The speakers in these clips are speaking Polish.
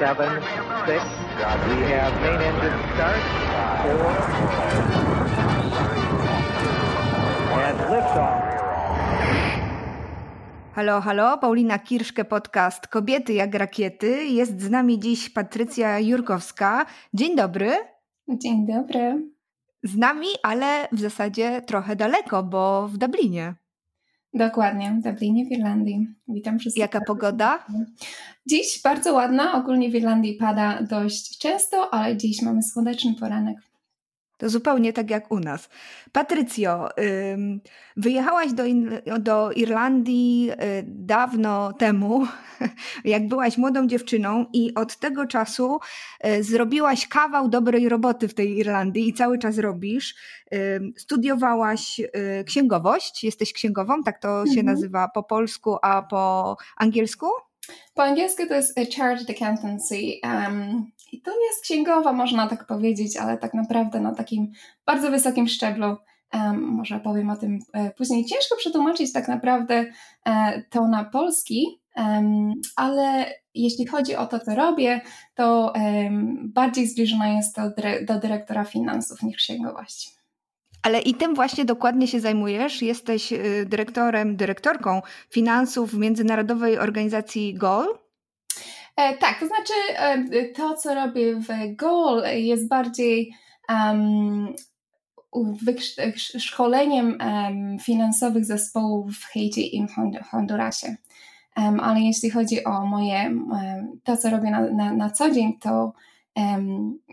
seven, six. We have main engine start. Four. And liftoff. Halo, halo, Paulina Kirszke, podcast Kobiety jak rakiety. Jest z nami dziś Patrycja Jurkowska. Dzień dobry. Dzień dobry. Z nami, ale w zasadzie trochę daleko, bo w Dublinie. Dokładnie, w Dublinie, w Irlandii. Witam wszystkich. Jaka pogoda? Dziś bardzo ładna. Ogólnie w Irlandii pada dość często, ale dziś mamy słoneczny poranek. To zupełnie tak jak u nas. Patrycjo, wyjechałaś do, do Irlandii y, dawno temu, jak byłaś młodą dziewczyną, i od tego czasu y, zrobiłaś kawał dobrej roboty w tej Irlandii i cały czas robisz. Studiowałaś y, księgowość, jesteś księgową, tak to mhm. się nazywa po polsku, a po angielsku? Po angielsku to jest Chartered Accountancy. Um, I to jest księgowa, można tak powiedzieć, ale tak naprawdę na takim bardzo wysokim szczeblu. Może powiem o tym e, później. Ciężko przetłumaczyć tak naprawdę e, to na polski, ale jeśli chodzi o to, co robię, to bardziej zbliżona jest to do dyrektora finansów niż księgowość. Ale i tym właśnie dokładnie się zajmujesz. Jesteś y, dyrektorem, dyrektorką finansów w Międzynarodowej Organizacji GOL. E, tak, to znaczy e, to, co robię w GOL jest bardziej um, szkoleniem um, finansowych zespołów w Haiti i w Hondurasie. Um, ale jeśli chodzi o moje, to co robię na, na, na co dzień, to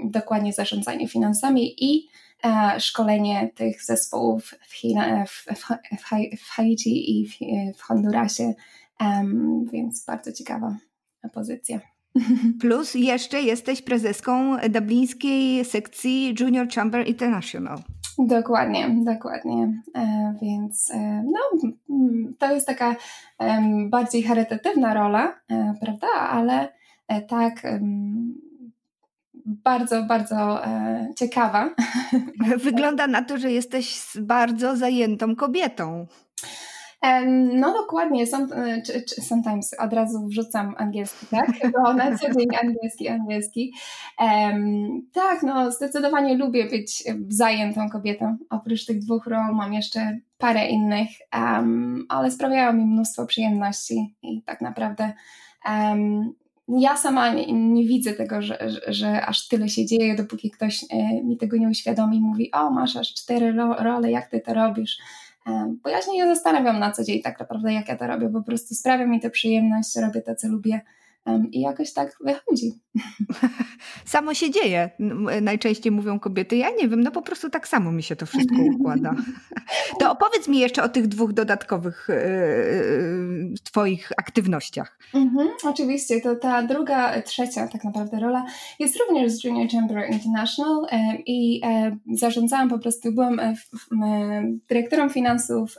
dokładnie zarządzanie finansami i E, szkolenie tych zespołów w, China, w, w, w Haiti i w, Hondurasie, więc bardzo ciekawa pozycja. Plus jeszcze jesteś prezeską dublińskiej sekcji Junior Chamber International. Dokładnie, dokładnie. E, więc e, no, to jest taka bardziej charytatywna rola, e, prawda? Ale tak bardzo, bardzo e, ciekawa. Wygląda na to, że jesteś bardzo zajętą kobietą. No dokładnie, e, sometimes od razu wrzucam angielski, tak? Bo na co dzień angielski, angielski. Tak, no zdecydowanie lubię być zajętą kobietą. Oprócz tych dwóch ról mam jeszcze parę innych, ale sprawiają mi mnóstwo przyjemności i tak naprawdę ja sama nie, widzę tego, że, że, że, aż tyle się dzieje, dopóki ktoś e, mi tego nie uświadomi mówi, o masz aż cztery role, jak ty to robisz. E, bo ja się nie zastanawiam na co dzień tak naprawdę, jak ja to robię, po prostu sprawia mi to przyjemność, robię to, co lubię i jakoś tak wychodzi. Samo się dzieje. Najczęściej mówią kobiety, ja nie wiem, no po prostu tak samo mi się to wszystko układa. To opowiedz mi jeszcze o tych dwóch dodatkowych yy, Twoich aktywnościach. Mhm, oczywiście, to ta druga, trzecia tak naprawdę rola jest również z Junior Chamber International yy, i zarządzałam po prostu, byłam dyrektorem finansów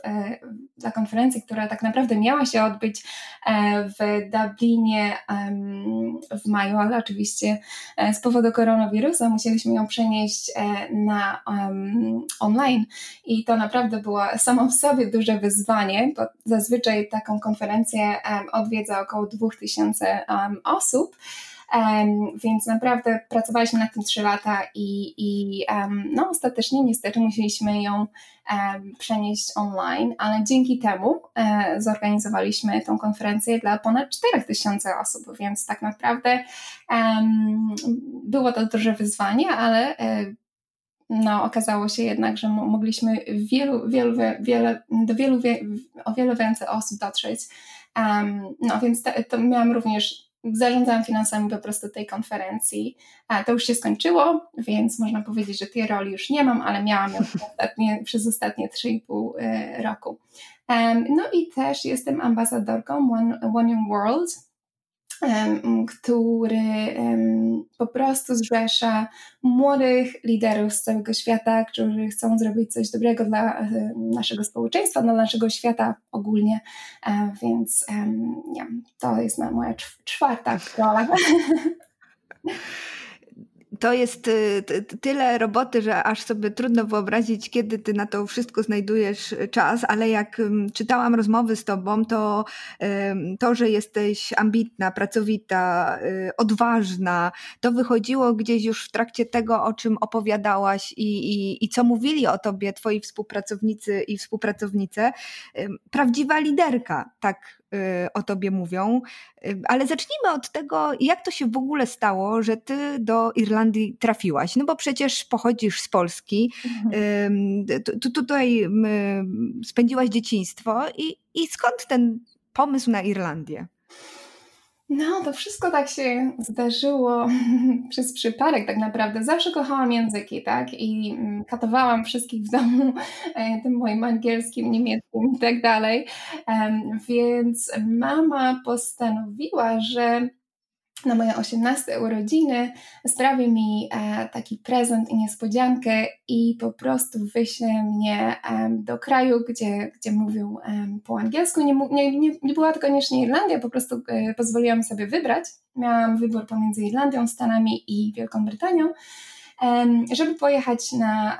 dla konferencji, która tak naprawdę miała się odbyć w Dublinie w maju, ale oczywiście e, z powodu koronawirusa musieliśmy ją przenieść e, na online i to naprawdę było samo w sobie duże wyzwanie, bo zazwyczaj taką konferencję odwiedza około 2000 osób. Więc naprawdę pracowaliśmy nad tym trzy lata i, i no, ostatecznie niestety musieliśmy ją przenieść online, ale dzięki temu e, zorganizowaliśmy tą konferencję dla ponad 4000 osób, więc tak naprawdę było to duże wyzwanie, ale e, no, okazało się jednak, że mogliśmy wielu, wielu, wiele, do wielu, o wiele więcej osób dotrzeć. Um, no więc to miałam również zarządzałam finansami po prostu tej konferencji. A to już się skończyło, więc można powiedzieć, że tej roli już nie mam, ale miałam ją ostatnie, przez ostatnie 3,5 e, roku. No i też jestem ambasadorką One, One Young World, który po prostu zrzesza młodych liderów z całego świata, którzy chcą zrobić coś dobrego dla naszego społeczeństwa, dla naszego świata ogólnie. E, więc ja, to jest moja czwarta rola. to jest y, tyle roboty, że aż sobie trudno wyobrazić, kiedy ty na to wszystko znajdujesz czas, ale jak czytałam rozmowy z tobą, to to, że jesteś ambitna, pracowita, y, odważna, to wychodziło gdzieś już w trakcie tego, o czym opowiadałaś i, i, i co mówili o tobie twoi współpracownicy i współpracownice. Prawdziwa liderka, tak Y, o tobie mówią. Y, ale zacznijmy od tego, jak to się w ogóle stało, że ty do Irlandii trafiłaś. No bo przecież pochodzisz z Polski, mhm. tu, tutaj spędziłaś dzieciństwo i, i skąd ten pomysł na Irlandię? No, to wszystko tak się zdarzyło przez przypadek tak naprawdę. Zawsze kochałam języki, tak? I mm, katowałam wszystkich w domu e, tym moim angielskim, niemieckim i tak dalej. Więc mama postanowiła, że na moje 18 urodziny sprawi mi e, taki prezent i niespodziankę i po prostu wyśle mnie e, do kraju, gdzie, gdzie mówił e, po angielsku. Nie, nie, nie, nie była to koniecznie Irlandia, po prostu e, pozwoliłam sobie wybrać. Miałam wybór pomiędzy Irlandią, Stanami i Wielką Brytanią żeby pojechać na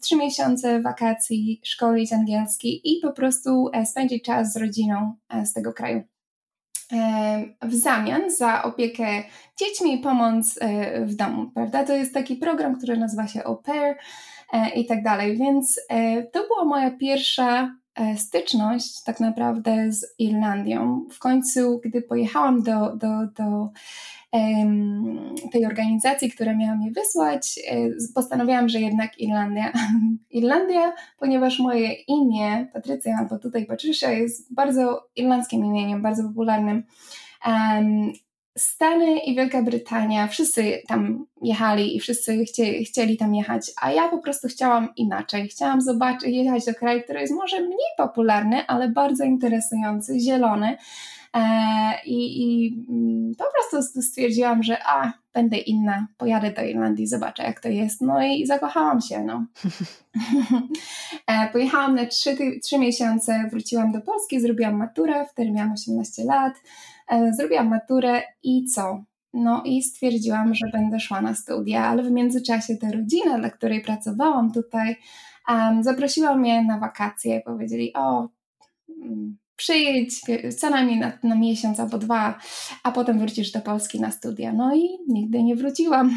trzy miesiące wakacji, szkolić angielski i po prostu e, spędzić czas z rodziną e, z tego kraju w zamian za opiekę dziećmi i pomoc e, w domu, prawda? To jest taki program, który nazywa się Au Pair e, i tak dalej, więc e, to była moja pierwsza styczność tak naprawdę z Irlandią. W końcu, gdy pojechałam do, do, do tej organizacji, która miała mnie wysłać, e, postanowiłam, że jednak Irlandia. Irlandia, ponieważ moje imię, Patrycja albo tutaj Patricia, jest bardzo irlandzkim imieniem, bardzo popularnym. Stany i Wielka Brytania, wszyscy tam jechali i wszyscy chcieli, chcieli tam jechać, a ja po prostu chciałam inaczej. Chciałam zobaczyć, jechać do kraju, który jest może mniej popularny, ale bardzo interesujący, zielony. E, I, I mm, po prostu stwierdziłam, że a, będę inna, pojadę do Irlandii, zobaczę jak to jest. No i zakochałam się, no. E, pojechałam na trzy, trzy miesiące, wróciłam do Polski, zrobiłam maturę, wtedy miałam 18 lat. E, zrobiłam maturę i co? No i stwierdziłam, że będę szła na studia, ale w międzyczasie ta rodzina, dla której pracowałam tutaj, um, zaprosiła mnie na wakacje. Powiedzieli, o, mm, przyjedź co najmniej na, na miesiąc albo dwa, a potem wrócisz do Polski na studia. No i nigdy nie wróciłam.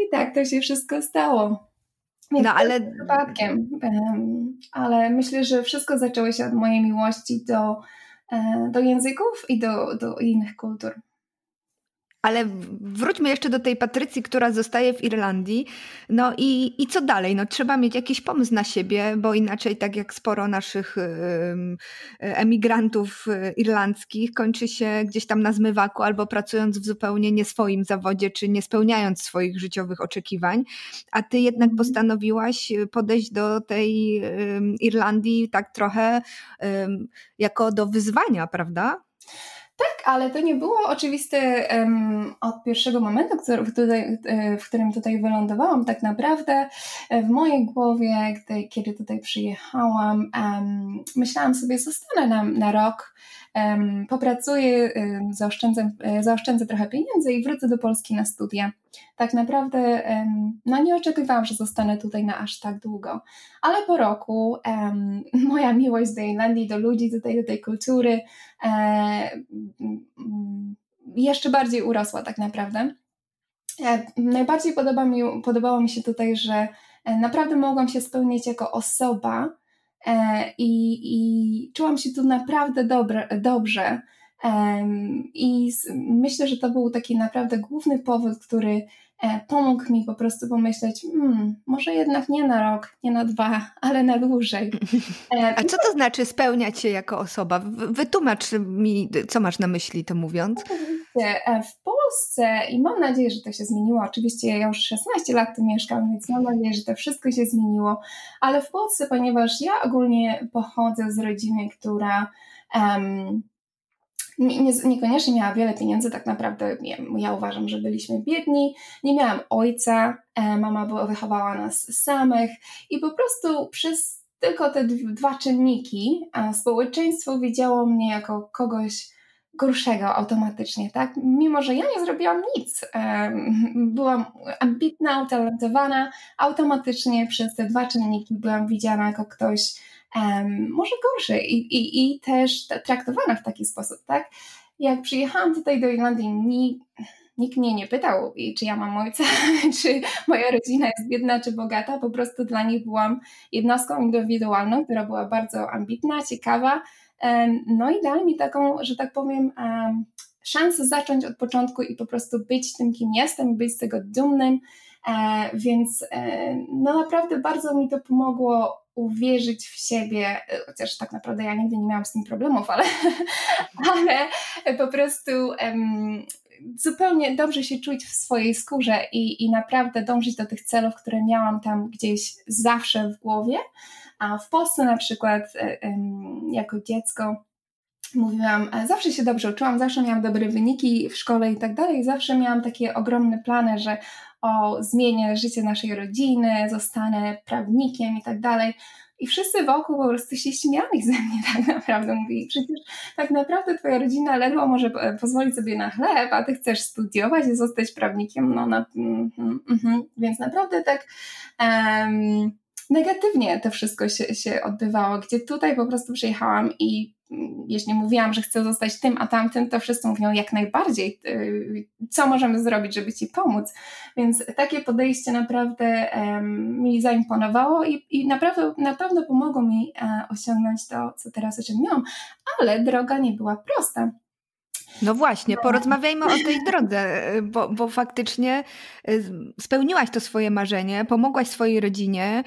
I tak to się wszystko stało. Nie no ale przypadkiem, ale myślę, że wszystko zaczęło się od mojej miłości do, e, do języków i do, do innych kultur. Ale wróćmy jeszcze do tej Patrycji, która zostaje w Irlandii. No i, i co dalej? No, trzeba mieć jakiś pomysł na siebie, bo inaczej, tak jak sporo naszych emigrantów y, irlandzkich, kończy się gdzieś tam na zmywaku albo pracując w zupełnie nie swoim zawodzie, czy nie spełniając swoich życiowych oczekiwań. A ty jednak mhm. postanowiłaś podejść do tej Irlandii tak trochę jako do wyzwania, prawda? Tak, ale to nie było oczywiste um, od pierwszego momentu, który, tutaj, e, w którym tutaj wylądowałam. Tak naprawdę e, w mojej głowie, gdy, kiedy tutaj przyjechałam, um, myślałam sobie, zostanę na, na rok, popracuję, zaoszczędzę, e, zaoszczędzę trochę pieniędzy i wrócę do Polski na studia. Tak naprawdę no nie oczekiwałam, że zostanę tutaj na aż tak długo, ale po roku moja miłość do Irlandii, do ludzi tutaj, do tej kultury e, jeszcze bardziej urosła tak naprawdę. E, najbardziej podoba mi, podobało mi się tutaj, że naprawdę mogłam się spełnić jako osoba, i, i czułam się tu naprawdę dobre, dobrze. I myślę, że to był taki naprawdę główny powód, który e, pomógł mi po prostu pomyśleć, hmm, może jednak nie na rok, nie na dwa, ale na dłużej. E, A co to znaczy spełniać się jako osoba? Wytłumacz mi, co masz na myśli to mówiąc. W Polsce, i mam nadzieję, że to się zmieniło, oczywiście ja już 16 lat tu mieszkam, więc mam nadzieję, że to wszystko się zmieniło, ale w Polsce, ponieważ ja ogólnie pochodzę z rodziny, która um, nie, nie, niekoniecznie miała wiele pieniędzy, tak naprawdę nie, ja uważam, że byliśmy biedni, nie miałam ojca, e, mama była, wychowała nas samych i po prostu przez tylko te dwa czynniki, społeczeństwo widziało mnie jako kogoś gorszego automatycznie, tak? Mimo, że ja nie zrobiłam nic. Byłam ambitna, utalentowana, automatycznie przez te dwa czynniki byłam widziana jako ktoś um, może gorszy i, i, i też traktowana w taki sposób, tak? Jak przyjechałam tutaj do Irlandii, ni, nikt mnie nie pytał, czy ja mam ojca, czy moja rodzina jest biedna, czy bogata. Po prostu dla nich byłam jednostką indywidualną, która była bardzo ambitna, ciekawa. No i dali mi taką, że tak powiem, szansę zacząć od początku i po prostu być tym, kim jestem, być z tego dumnym. E, więc e, no naprawdę bardzo mi to pomogło uwierzyć w siebie, e, chociaż tak naprawdę ja nigdy nie miałam z tym problemów, ale, ale po prostu um, zupełnie dobrze się czuć w swojej skórze i, i naprawdę dążyć do tych celów, które miałam tam gdzieś zawsze w głowie. A w Polsce na przykład um, jako dziecko mówiłam, zawsze się dobrze uczyłam, zawsze miałam dobre wyniki w szkole i tak dalej, zawsze miałam takie ogromne plany, że o zmienię życie naszej rodziny, zostanę prawnikiem i tak dalej. I wszyscy wokół po prostu się śmiali ze mnie tak naprawdę. Mówili, przecież tak naprawdę twoja rodzina ledwo może pozwolić sobie na chleb, a ty chcesz studiować i zostać prawnikiem. No, na, mm, mm, mm, więc naprawdę tak um, negatywnie to wszystko się, się odbywało, gdzie tutaj po prostu przyjechałam i jeśli mówiłam, że chcę zostać tym, a tamtym, to wszyscy mówią jak najbardziej, y, co możemy zrobić, żeby Ci pomóc. Więc takie podejście naprawdę um, mi zaimponowało i, i naprawdę na pewno pomogło mi um, osiągnąć to, co teraz osiągnęłam, ale droga nie była prosta. No właśnie, porozmawiajmy o tej drodze, bo, bo faktycznie y, spełniłaś to swoje marzenie, pomogłaś swojej rodzinie,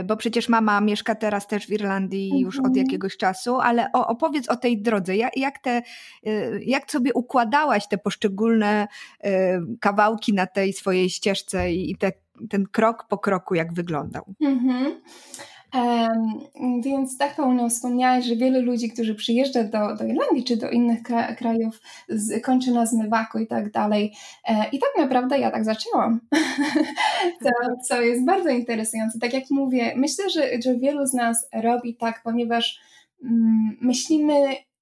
y, bo przecież mama mieszka teraz też w Irlandii już od mhm. jakiegoś czasu, ale opowiedz o tej drodze. Jak, jak, te, y, jak sobie układałaś te poszczególne kawałki na tej swojej ścieżce i te, ten krok po kroku, jak wyglądał? Mhm. Więc tak pełno wspomniałeś, że wielu ludzi, którzy przyjeżdża do, do Irlandii czy do innych kra krajów, z, kończy na zmywaku i tak dalej. E, I tak naprawdę ja tak zaczęłam, co, co jest bardzo interesujące. Tak jak mówię, myślę, że, że wielu z nas robi tak, ponieważ mm, myślimy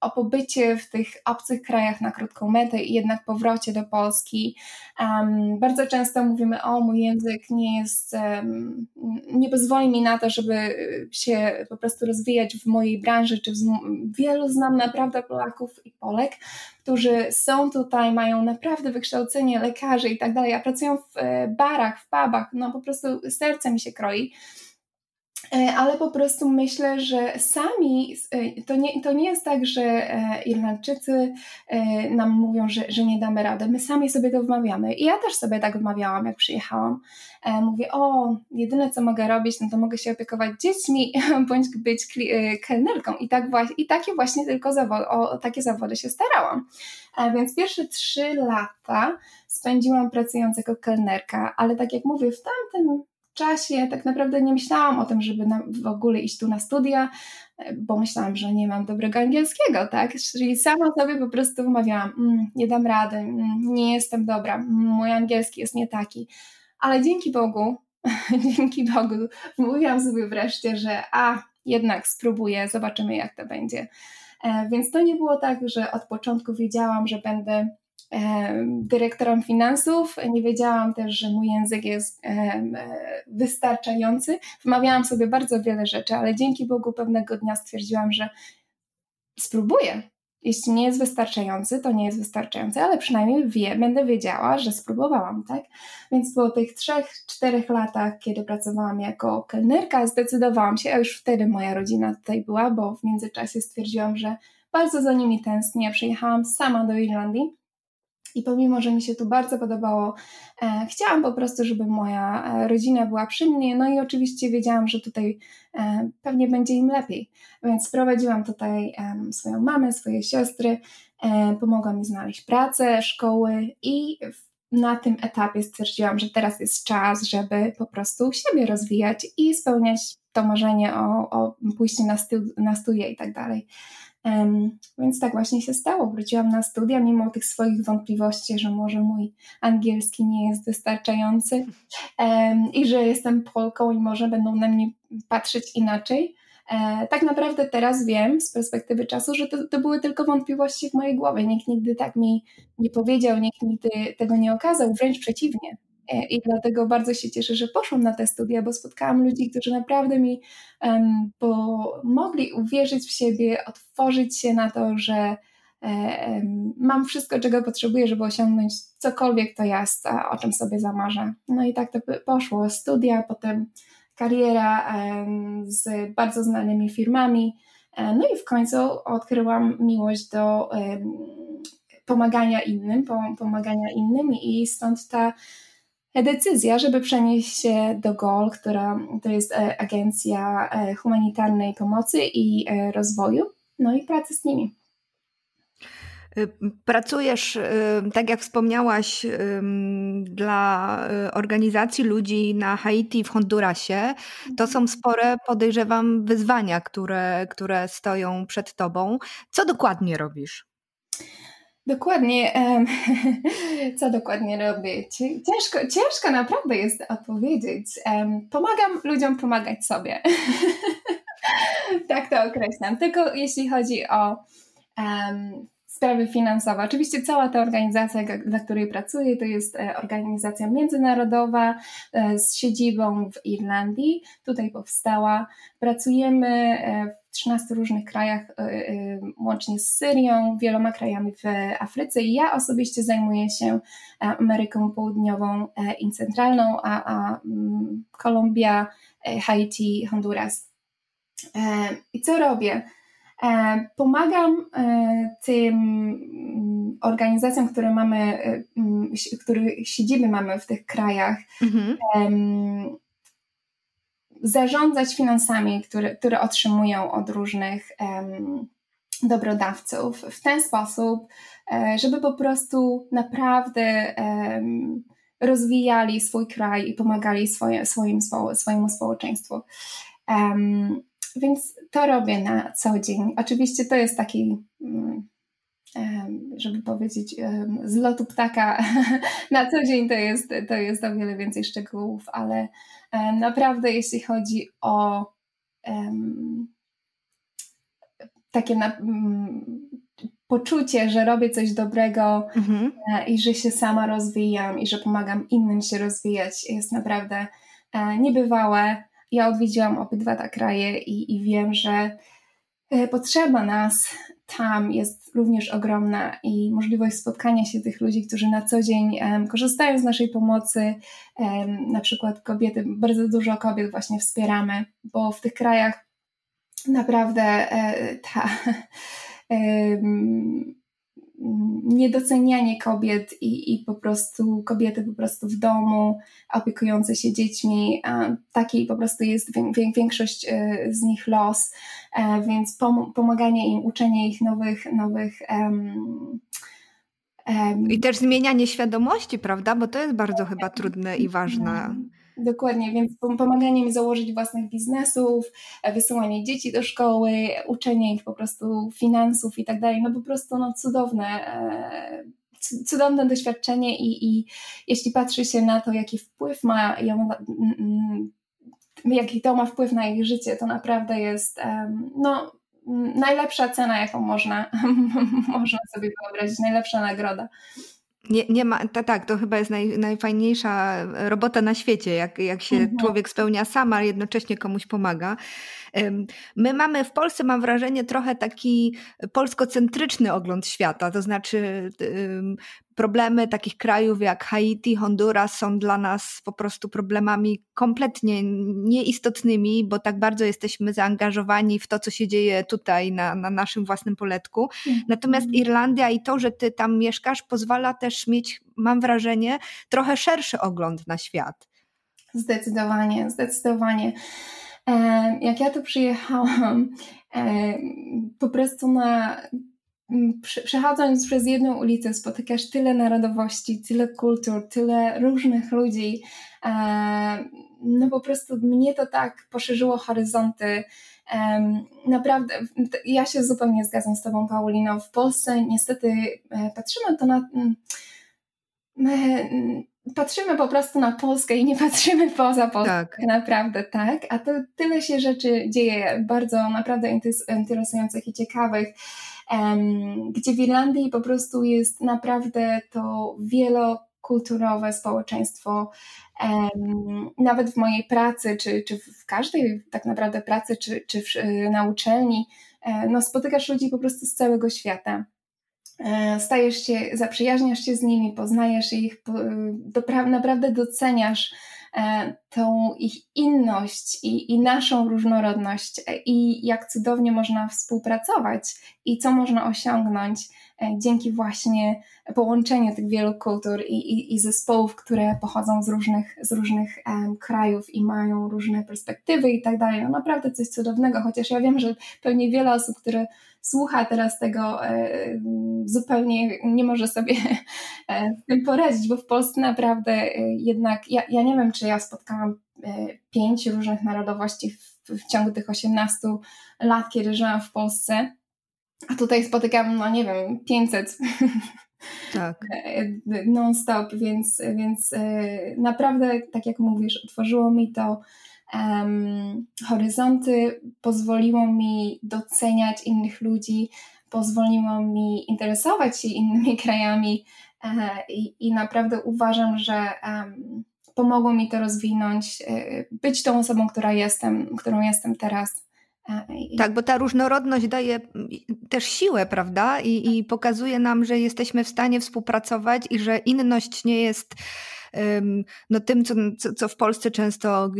o pobycie w tych obcych krajach na krótką metę i jednak powrocie do Polski. Um, bardzo często mówimy, o mój język nie jest, um, nie pozwoli mi na to, żeby się po prostu rozwijać w mojej branży, czy w, wielu znam naprawdę Polaków i Polek, którzy są tutaj, mają naprawdę wykształcenie lekarzy i tak dalej, a pracują w e, barach, w pubach, no po prostu serce mi się kroi. E, ale po prostu myślę, że sami, e, to nie, to nie jest tak, że e, Irlandczycy nam mówią, że, że nie damy rady. My sami sobie to wmawiamy. I ja też sobie tak wmawiałam, jak przyjechałam. Mówię, o, jedyne co mogę robić, no to mogę się opiekować dziećmi, bądź być kelnerką. I, tak i takie właśnie tylko zawody, o takie zawody się starałam. Więc pierwsze trzy lata spędziłam pracując jako kelnerka, ale tak jak mówię, w tamtym czasie tak naprawdę nie myślałam o tym, żeby na, w ogóle iść tu na studia, bo myślałam, że nie mam dobrego angielskiego, tak? Czyli sama sobie po prostu wymawiałam, mm, nie dam rady, mm, nie jestem dobra, mm, mój angielski jest nie taki. Ale dzięki Bogu, dzięki Bogu mówiłam sobie wreszcie, że a, jednak spróbuję, zobaczymy jak to będzie. E, więc to nie było tak, że od początku wiedziałam, że będę dyrektorem finansów. Nie wiedziałam też, że mój język jest e, wystarczający. Wmawiałam sobie bardzo wiele rzeczy, ale dzięki Bogu pewnego dnia stwierdziłam, że spróbuję. Jeśli nie jest wystarczający, to nie jest wystarczający, ale przynajmniej wie, będę wiedziała, że spróbowałam, tak? Więc po tych trzech, czterech latach, kiedy pracowałam jako kelnerka, zdecydowałam się, a już wtedy moja rodzina tutaj była, bo w międzyczasie stwierdziłam, że bardzo za nimi tęsknię. Przyjechałam sama do Irlandii i pomimo, że mi się tu bardzo podobało, e, chciałam po prostu, żeby moja e, rodzina była przy mnie. No i oczywiście wiedziałam, że tutaj e, pewnie będzie im lepiej. Więc sprowadziłam tutaj e, swoją mamę, swoje siostry, e, pomogła mi znaleźć pracę, szkoły i na tym etapie stwierdziłam, że teraz jest czas, żeby po prostu siebie rozwijać i spełniać to marzenie o, o pójście na, stu, na studia i tak dalej. Więc tak właśnie się stało. Wróciłam na studia, mimo tych swoich wątpliwości, że może mój angielski nie jest wystarczający i że jestem Polką i może będą na mnie patrzeć inaczej. E, tak naprawdę teraz wiem z perspektywy czasu, że to, to były tylko wątpliwości w mojej głowie. Nikt nigdy tak mi nie powiedział, nikt nigdy tego nie okazał, wręcz przeciwnie. E, I dlatego bardzo się cieszę, że poszłam na te studia, bo spotkałam ludzi, którzy naprawdę mi um, pomogli uwierzyć w siebie, otworzyć się na to, że um, mam wszystko, czego potrzebuję, żeby osiągnąć cokolwiek to jest, o czym sobie zamarzę. No i tak to poszło. Studia, potem kariera um, z bardzo znanymi firmami. E, no i w końcu odkryłam miłość do pomagania innym, pomagania innym i stąd ta decyzja, żeby przenieść się do GOL, która to jest e, Agencja e, Humanitarnej Pomocy i e, Rozwoju, no i pracy z nimi. Y, pracujesz, y, tak jak wspomniałaś, dla y, organizacji ludzi na Haiti w Hondurasie. To są spore, podejrzewam, wyzwania, które, które stoją przed tobą. Co dokładnie robisz? Dokładnie. Co dokładnie robię? Ciężko, ciężko naprawdę jest odpowiedzieć. Pomagam ludziom pomagać sobie. tak to określam. Tylko jeśli chodzi o sprawy finansowe. Oczywiście cała ta organizacja, dla której pracuję, to jest e, organizacja międzynarodowa e, z siedzibą w Irlandii. Tutaj powstała. Pracujemy e, w 13 różnych krajach, łącznie z Syrią, wieloma krajami w Afryce i ja osobiście zajmuję się Ameryką Południową i Centralną, a, a mm, Kolumbia, Haiti, Honduras. I co robię? E, pomagam e, tym mm, organizacjom, które mamy, e, mm, których siedziby mamy w tych krajach, mhm. zarządzać finansami, które, które otrzymują od różnych dobrodawców w ten sposób, żeby po prostu naprawdę rozwijali swój kraj i pomagali swoje, swoim, swojemu społeczeństwu. Więc to robię na co dzień. Oczywiście to jest taki, mm, żeby powiedzieć, z lotu ptaka na co dzień to jest, to jest o wiele więcej szczegółów, ale naprawdę jeśli chodzi o takie na, um, poczucie, że robię coś dobrego mhm. E, i że się sama rozwijam i że pomagam innym się rozwijać, jest naprawdę e, niebywałe. Ja odwiedziłam obydwa te kraje i, i wiem, że e, potrzeba nas tam jest również ogromna i możliwość spotkania się tych ludzi, którzy na co dzień um, korzystają z naszej pomocy, um, na przykład kobiety, bardzo dużo kobiet właśnie wspieramy, bo w tych krajach naprawdę e, ta niedocenianie kobiet i, i po prostu kobiety po prostu w domu, opiekujące się dziećmi, taki po prostu jest większość e, z nich los, e, więc pomaganie im, uczenie ich nowych, nowych um, i też zmienianie świadomości, prawda? Bo to jest bardzo chyba trudne i ważne. Dokładnie, więc pomaganie mi założyć własnych biznesów, e, wysyłanie dzieci do szkoły, uczenie ich po prostu finansów i tak dalej, no po prostu no cudowne, e, cudowne doświadczenie i, i jeśli patrzy się na to, jaki wpływ ma, jaki to ma wpływ na ich życie, to naprawdę jest no, najlepsza cena, jaką można, można sobie wyobrazić, najlepsza nagroda. Nie, nie ma, ta, tak, to chyba jest naj, najfajniejsza robota na świecie, jak, jak się mhm. człowiek spełnia sam, a jednocześnie komuś pomaga. My mamy w Polsce, mam wrażenie, trochę taki polskocentryczny ogląd świata, to znaczy problemy takich krajów jak Haiti, Honduras są dla nas po prostu problemami kompletnie nieistotnymi, bo tak bardzo jesteśmy zaangażowani w to, co się dzieje tutaj na, na naszym własnym poletku. Mhm. Natomiast Irlandia i to, że ty tam mieszkasz, pozwala też mieć, mam wrażenie, trochę szerszy ogląd na świat. Zdecydowanie, zdecydowanie. E, jak ja tu przyjechałam, e, po prostu na przechodząc przez jedną ulicę spotykasz tyle narodowości, tyle kultur, tyle różnych ludzi. E, no po prostu mnie to tak poszerzyło horyzonty. Naprawdę, ja się zupełnie zgadzam z Tobą, Paulino. W Polsce niestety patrzymy to na patrzymy po prostu na Polskę i nie patrzymy poza Polskę. Tak. Naprawdę, tak. A to tyle się rzeczy dzieje, bardzo naprawdę interesujących i ciekawych, gdzie w Irlandii po prostu jest naprawdę to wielokulturowe społeczeństwo. Nawet w mojej pracy, czy, czy w każdej tak naprawdę pracy, czy, czy w, na uczelni, e, no, spotykasz ludzi po prostu z całego świata. E, stajesz się, zaprzyjaźniasz się z nimi, poznajesz ich, naprawdę doceniasz e, tą ich inność i, i naszą różnorodność e, i jak cudownie można współpracować i co można osiągnąć dzięki właśnie połączeniu tych wielu kultur i, i, i zespołów, które pochodzą z różnych, z różnych um, krajów i mają różne perspektywy i tak dalej. No naprawdę coś cudownego, chociaż ja wiem, że pewnie wiele osób, które słucha teraz tego, e, zupełnie nie może sobie e, z tym poradzić, bo w Polsce naprawdę e, jednak, ja, ja nie wiem, czy ja spotkałam pięć różnych narodowości w, w ciągu tych 18 lat, kiedy żyłam w Polsce, a tutaj spotykam, no nie wiem, 500 tak. non-stop, więc, więc naprawdę, tak jak mówisz, otworzyło mi to um, horyzonty, pozwoliło mi doceniać innych ludzi, pozwoliło mi interesować się innymi krajami e, i, i naprawdę uważam, że um, pomogło mi to rozwinąć, e, być tą osobą, która jestem, którą jestem teraz. E, tak, bo ta różnorodność daje też siłę, prawda? I, I pokazuje nam, że jesteśmy w stanie współpracować i że inność nie jest no, tym, co, co w Polsce często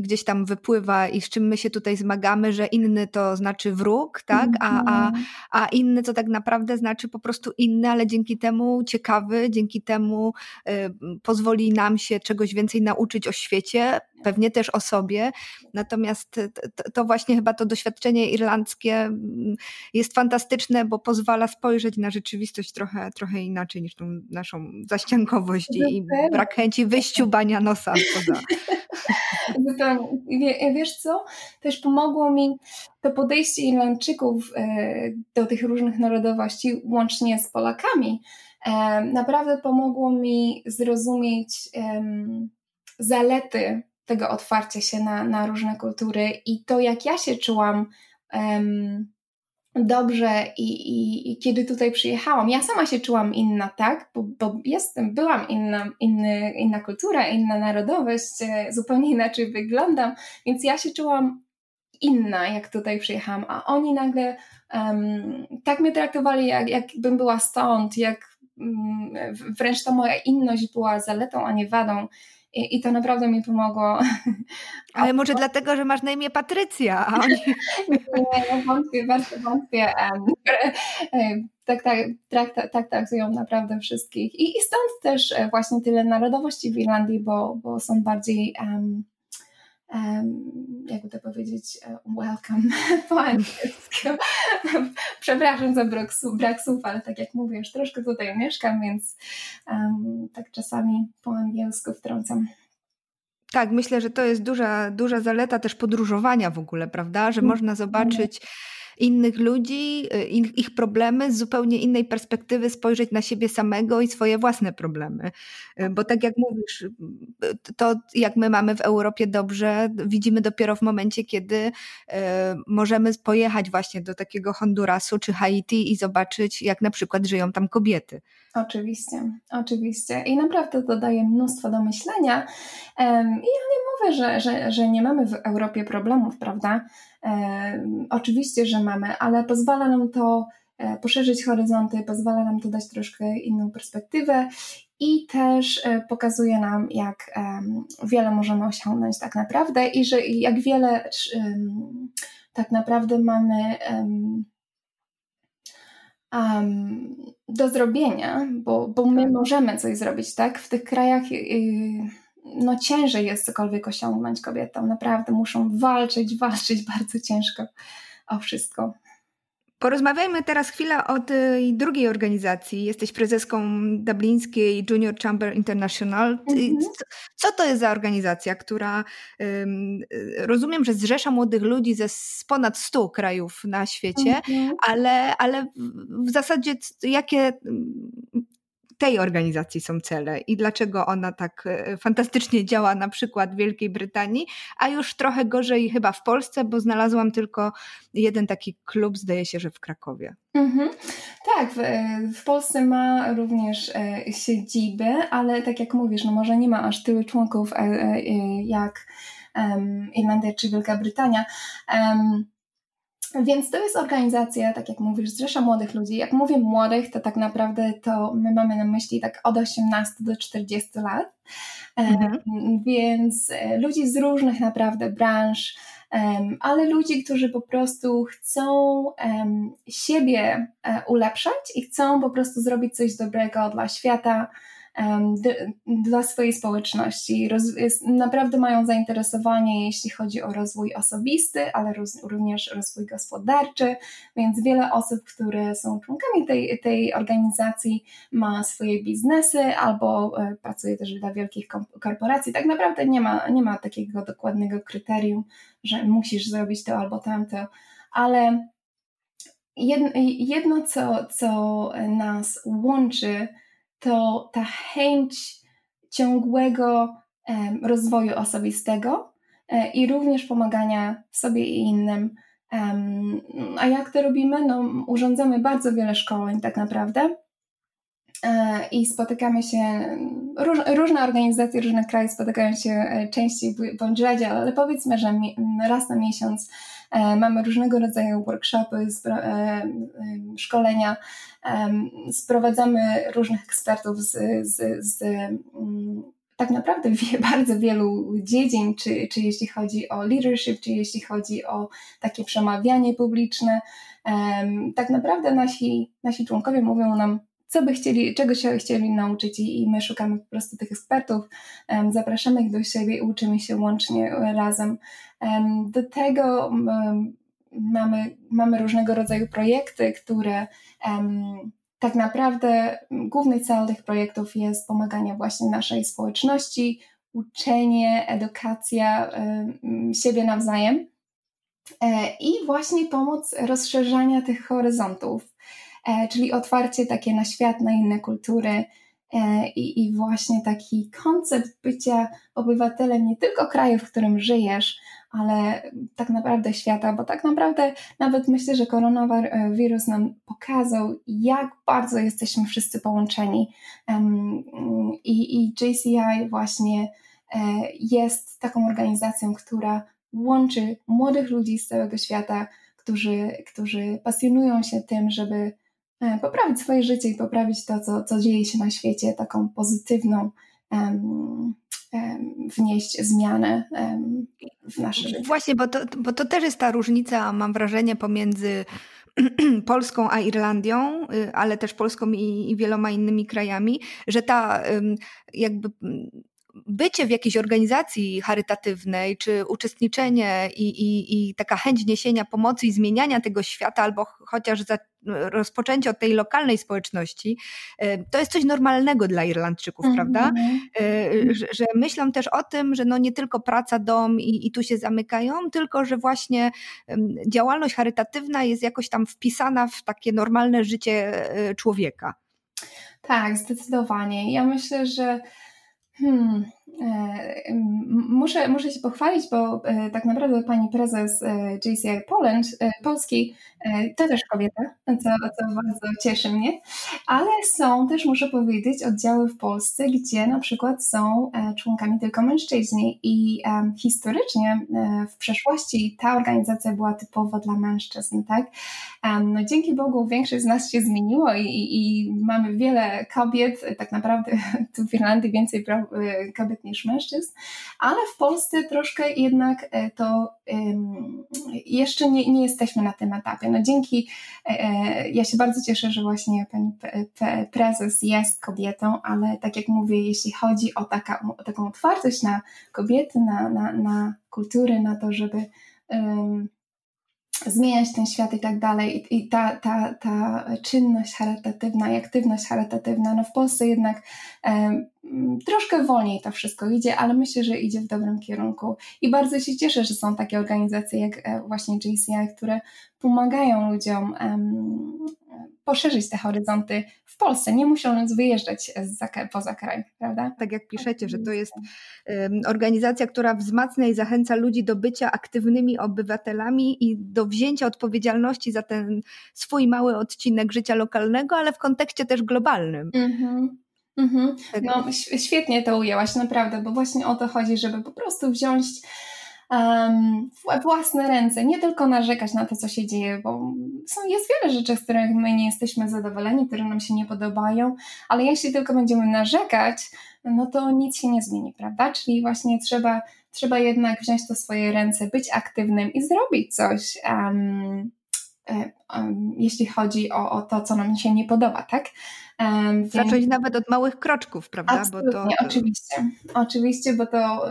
gdzieś tam wypływa i z czym my się tutaj zmagamy, że inny to znaczy wróg, tak? A, a, mhm. a inny to tak naprawdę znaczy po prostu inny, ale dzięki temu ciekawy, dzięki temu y, pozwoli nam się czegoś więcej nauczyć o świecie, pewnie też o sobie. Natomiast to, właśnie chyba to doświadczenie irlandzkie mm, jest fantastyczne, bo pozwala spojrzeć na rzeczywistość trochę, trochę inaczej niż tą naszą zaściankowość i, i brak chęci wyściubania nosa poza. Zupełnie. Wiesz co? Też pomogło mi to podejście Irlandczyków e, do tych różnych narodowości, łącznie z Polakami. E, naprawdę pomogło mi zrozumieć zalety tego otwarcia się na, na różne kultury i to, jak ja się czułam um, dobrze i, i, i, kiedy tutaj przyjechałam. Ja sama się czułam inna, tak? Bo, bo jestem, byłam inna, inny, inna kultura, inna narodowość, e, zupełnie inaczej wyglądam, więc ja się czułam inna, jak tutaj przyjechałam, a oni nagle um, tak mnie traktowali, jak, jakbym była stąd, jak um, wręcz ta moja inność była zaletą, a nie wadą. I, I, to naprawdę mi pomogło. Ale może dlatego, że masz na imię Patrycja, a oni... Nie, wątpię, bardzo wątpię. tak, tak, tak, tak traktują naprawdę wszystkich. I, stąd też e, właśnie tyle narodowości w Irlandii, bo, bo są bardziej um, um, jakby to powiedzieć, e, welcome po angielsku. Przepraszam za brak, brak słów, ale tak jak mówisz, troszkę tutaj mieszkam, więc um, tak czasami po angielsku wtrącam. Tak, myślę, że to jest duża, duża zaleta też podróżowania w ogóle, prawda? Że mm. można zobaczyć innych ludzi, y, ich, ich problemy z zupełnie innej perspektywy, spojrzeć na siebie samego i swoje własne problemy. Y, bo tak jak mówisz, y, to jak my mamy w Europie dobrze, widzimy dopiero w momencie, kiedy możemy pojechać właśnie do takiego Hondurasu czy Haiti i zobaczyć, jak na przykład żyją tam kobiety. Oczywiście, oczywiście. I naprawdę to daje mnóstwo do myślenia. I ja nie mówię, że, że, że nie mamy w Europie problemów, prawda? Oczywiście, że mamy, ale pozwala nam to e, poszerzyć horyzonty, pozwala nam to dać troszkę inną perspektywę i też e, pokazuje nam, jak wiele możemy osiągnąć tak naprawdę i że jak wiele tak naprawdę mamy do zrobienia, bo, bo my tak. możemy coś zrobić, tak? W tych krajach no ciężej jest cokolwiek osiągnąć kobietom. Naprawdę muszą walczyć, walczyć bardzo ciężko o wszystko. Porozmawiajmy teraz chwilę o tej drugiej organizacji. Jesteś prezeską Dublińskiej Junior Chamber International. Mhm. Co to jest za organizacja, która um, rozumiem, że zrzesza młodych ludzi ze z ponad 100 krajów na świecie, mhm. ale, ale w zasadzie jakie tej organizacji są cele i dlaczego ona tak e, fantastycznie działa na przykład w Wielkiej Brytanii, a już trochę gorzej chyba w Polsce, bo znalazłam tylko jeden taki klub, zdaje się, że w Krakowie. Mhm. Tak, w, w, Polsce ma również e, siedziby, ale tak jak mówisz, no może nie ma aż tylu członków e, e, jak Irlandia czy Wielka Brytania. Więc to jest organizacja, tak jak mówisz, zrzesza młodych ludzi. Jak mówię młodych, to tak naprawdę to my mamy na myśli tak od 18 do 40 lat. Mhm. Więc e, ludzi z różnych naprawdę branż, ale ludzi, którzy po prostu chcą siebie e, ulepszać i chcą po prostu zrobić coś dobrego dla świata, dla swojej społeczności. naprawdę mają zainteresowanie, jeśli chodzi o rozwój osobisty, ale również rozwój gospodarczy, więc wiele osób, które są członkami tej, tej organizacji, ma swoje biznesy albo e, pracuje też dla wielkich korporacji. Tak naprawdę nie ma, nie ma takiego dokładnego kryterium, że musisz zrobić to albo tamto, ale jedno, co, co nas łączy, to ta chęć ciągłego rozwoju osobistego e, i również pomagania sobie i innym. A jak to robimy? No, urządzamy bardzo wiele szkoleń, tak naprawdę. E, I spotykamy się, różne organizacje, różne kraje spotykają się e, częściej bądź rzadziej, ale powiedzmy, że raz na miesiąc mamy różnego rodzaju workshopy, szkolenia, sprowadzamy różnych ekspertów z, z, z mm, tak naprawdę bardzo wielu dziedzin, czy, czy jeśli chodzi o leadership, czy jeśli chodzi o takie przemawianie publiczne. Tak naprawdę nasi, nasi członkowie mówią nam, co by chcieli, czego się chcieli nauczyć i, my szukamy po prostu tych ekspertów, zapraszamy ich do siebie i uczymy się łącznie razem. Do tego mamy, mamy różnego rodzaju projekty, które tak naprawdę główny cel tych projektów jest pomaganie właśnie naszej społeczności, uczenie, edukacja siebie nawzajem e, i właśnie pomoc rozszerzania tych horyzontów, e, czyli otwarcie takie na świat, na inne kultury, I, I właśnie taki koncept bycia obywatelem nie tylko kraju, w którym żyjesz, ale tak naprawdę świata, bo tak naprawdę nawet myślę, że koronawirus nam pokazał, jak bardzo jesteśmy wszyscy połączeni. I, i JCI właśnie e, jest taką organizacją, która łączy młodych ludzi z całego świata, którzy, którzy pasjonują się tym, żeby E, poprawić swoje życie i poprawić to, co, co dzieje się na świecie, taką pozytywną, um, um, wnieść zmianę um, w nasze życie. Właśnie, bo to, bo to też jest ta różnica, mam wrażenie, pomiędzy Polską a Irlandią, y, ale też Polską i, i wieloma innymi krajami, że ta jakby bycie w jakiejś organizacji charytatywnej, czy uczestniczenie i, i, i taka chęć niesienia pomocy i zmieniania tego świata, albo chociaż za, rozpoczęcie od tej lokalnej społeczności, e, to jest coś normalnego dla Irlandczyków, mm -hmm. prawda? E, że, że, myślą też o tym, że no nie tylko praca, dom i, i tu się zamykają, tylko że właśnie działalność charytatywna jest jakoś tam wpisana w takie normalne życie e, człowieka. Tak, zdecydowanie. Ja myślę, że Hmm, e, muszę, muszę się pochwalić, bo e, tak naprawdę pani prezes e, JCI Poland, Polski, to też kobieta, co, co bardzo cieszy mnie, ale są też, muszę powiedzieć, oddziały w Polsce, gdzie na przykład są członkami tylko mężczyźni. I historycznie w przeszłości ta organizacja była typowo dla mężczyzn, tak? No, dzięki Bogu większość z nas się zmieniło i, i, mamy wiele kobiet, tak naprawdę tu w Irlandii więcej Y, kobiet niż mężczyzn, ale w Polsce troszkę jednak e, to jeszcze nie, nie jesteśmy na tym etapie. No dzięki, e, e, ja się bardzo cieszę, że właśnie pani prezes jest kobietą, ale tak jak mówię, jeśli chodzi o, taka, o taką otwartość na kobiety, na, na, na kultury, na to, żeby zmieniać ten świat i tak dalej. I, ta, ta, ta czynność charytatywna i aktywność charytatywna, no w Polsce jednak e, troszkę wolniej to wszystko idzie, ale myślę, że idzie w dobrym kierunku. I bardzo się cieszę, że są takie organizacje jak e, właśnie JCI, które pomagają ludziom poszerzyć te horyzonty w Polsce, nie musząc wyjeżdżać za, poza kraj, prawda? Tak jak piszecie, że to jest organizacja, która wzmacnia i zachęca ludzi do bycia aktywnymi obywatelami i do wzięcia odpowiedzialności za ten swój mały odcinek życia lokalnego, ale w kontekście też globalnym. Mhm. Mhm. Tak. No, świetnie to ujęłaś, naprawdę, bo właśnie o to chodzi, żeby po prostu wziąć własne ręce, nie tylko narzekać na to, co się dzieje, bo są, jest wiele rzeczy, z których my nie jesteśmy zadowoleni, które nam się nie podobają, ale jeśli tylko będziemy narzekać, no to nic się nie zmieni, prawda? Czyli właśnie trzeba, trzeba jednak wziąć to swoje ręce, być aktywnym i zrobić coś. Um, jeśli chodzi o, o, to, co nam się nie podoba, tak? Więc... Zacząć nawet od małych kroczków, prawda? Absolutnie, to... oczywiście. Oczywiście, bo to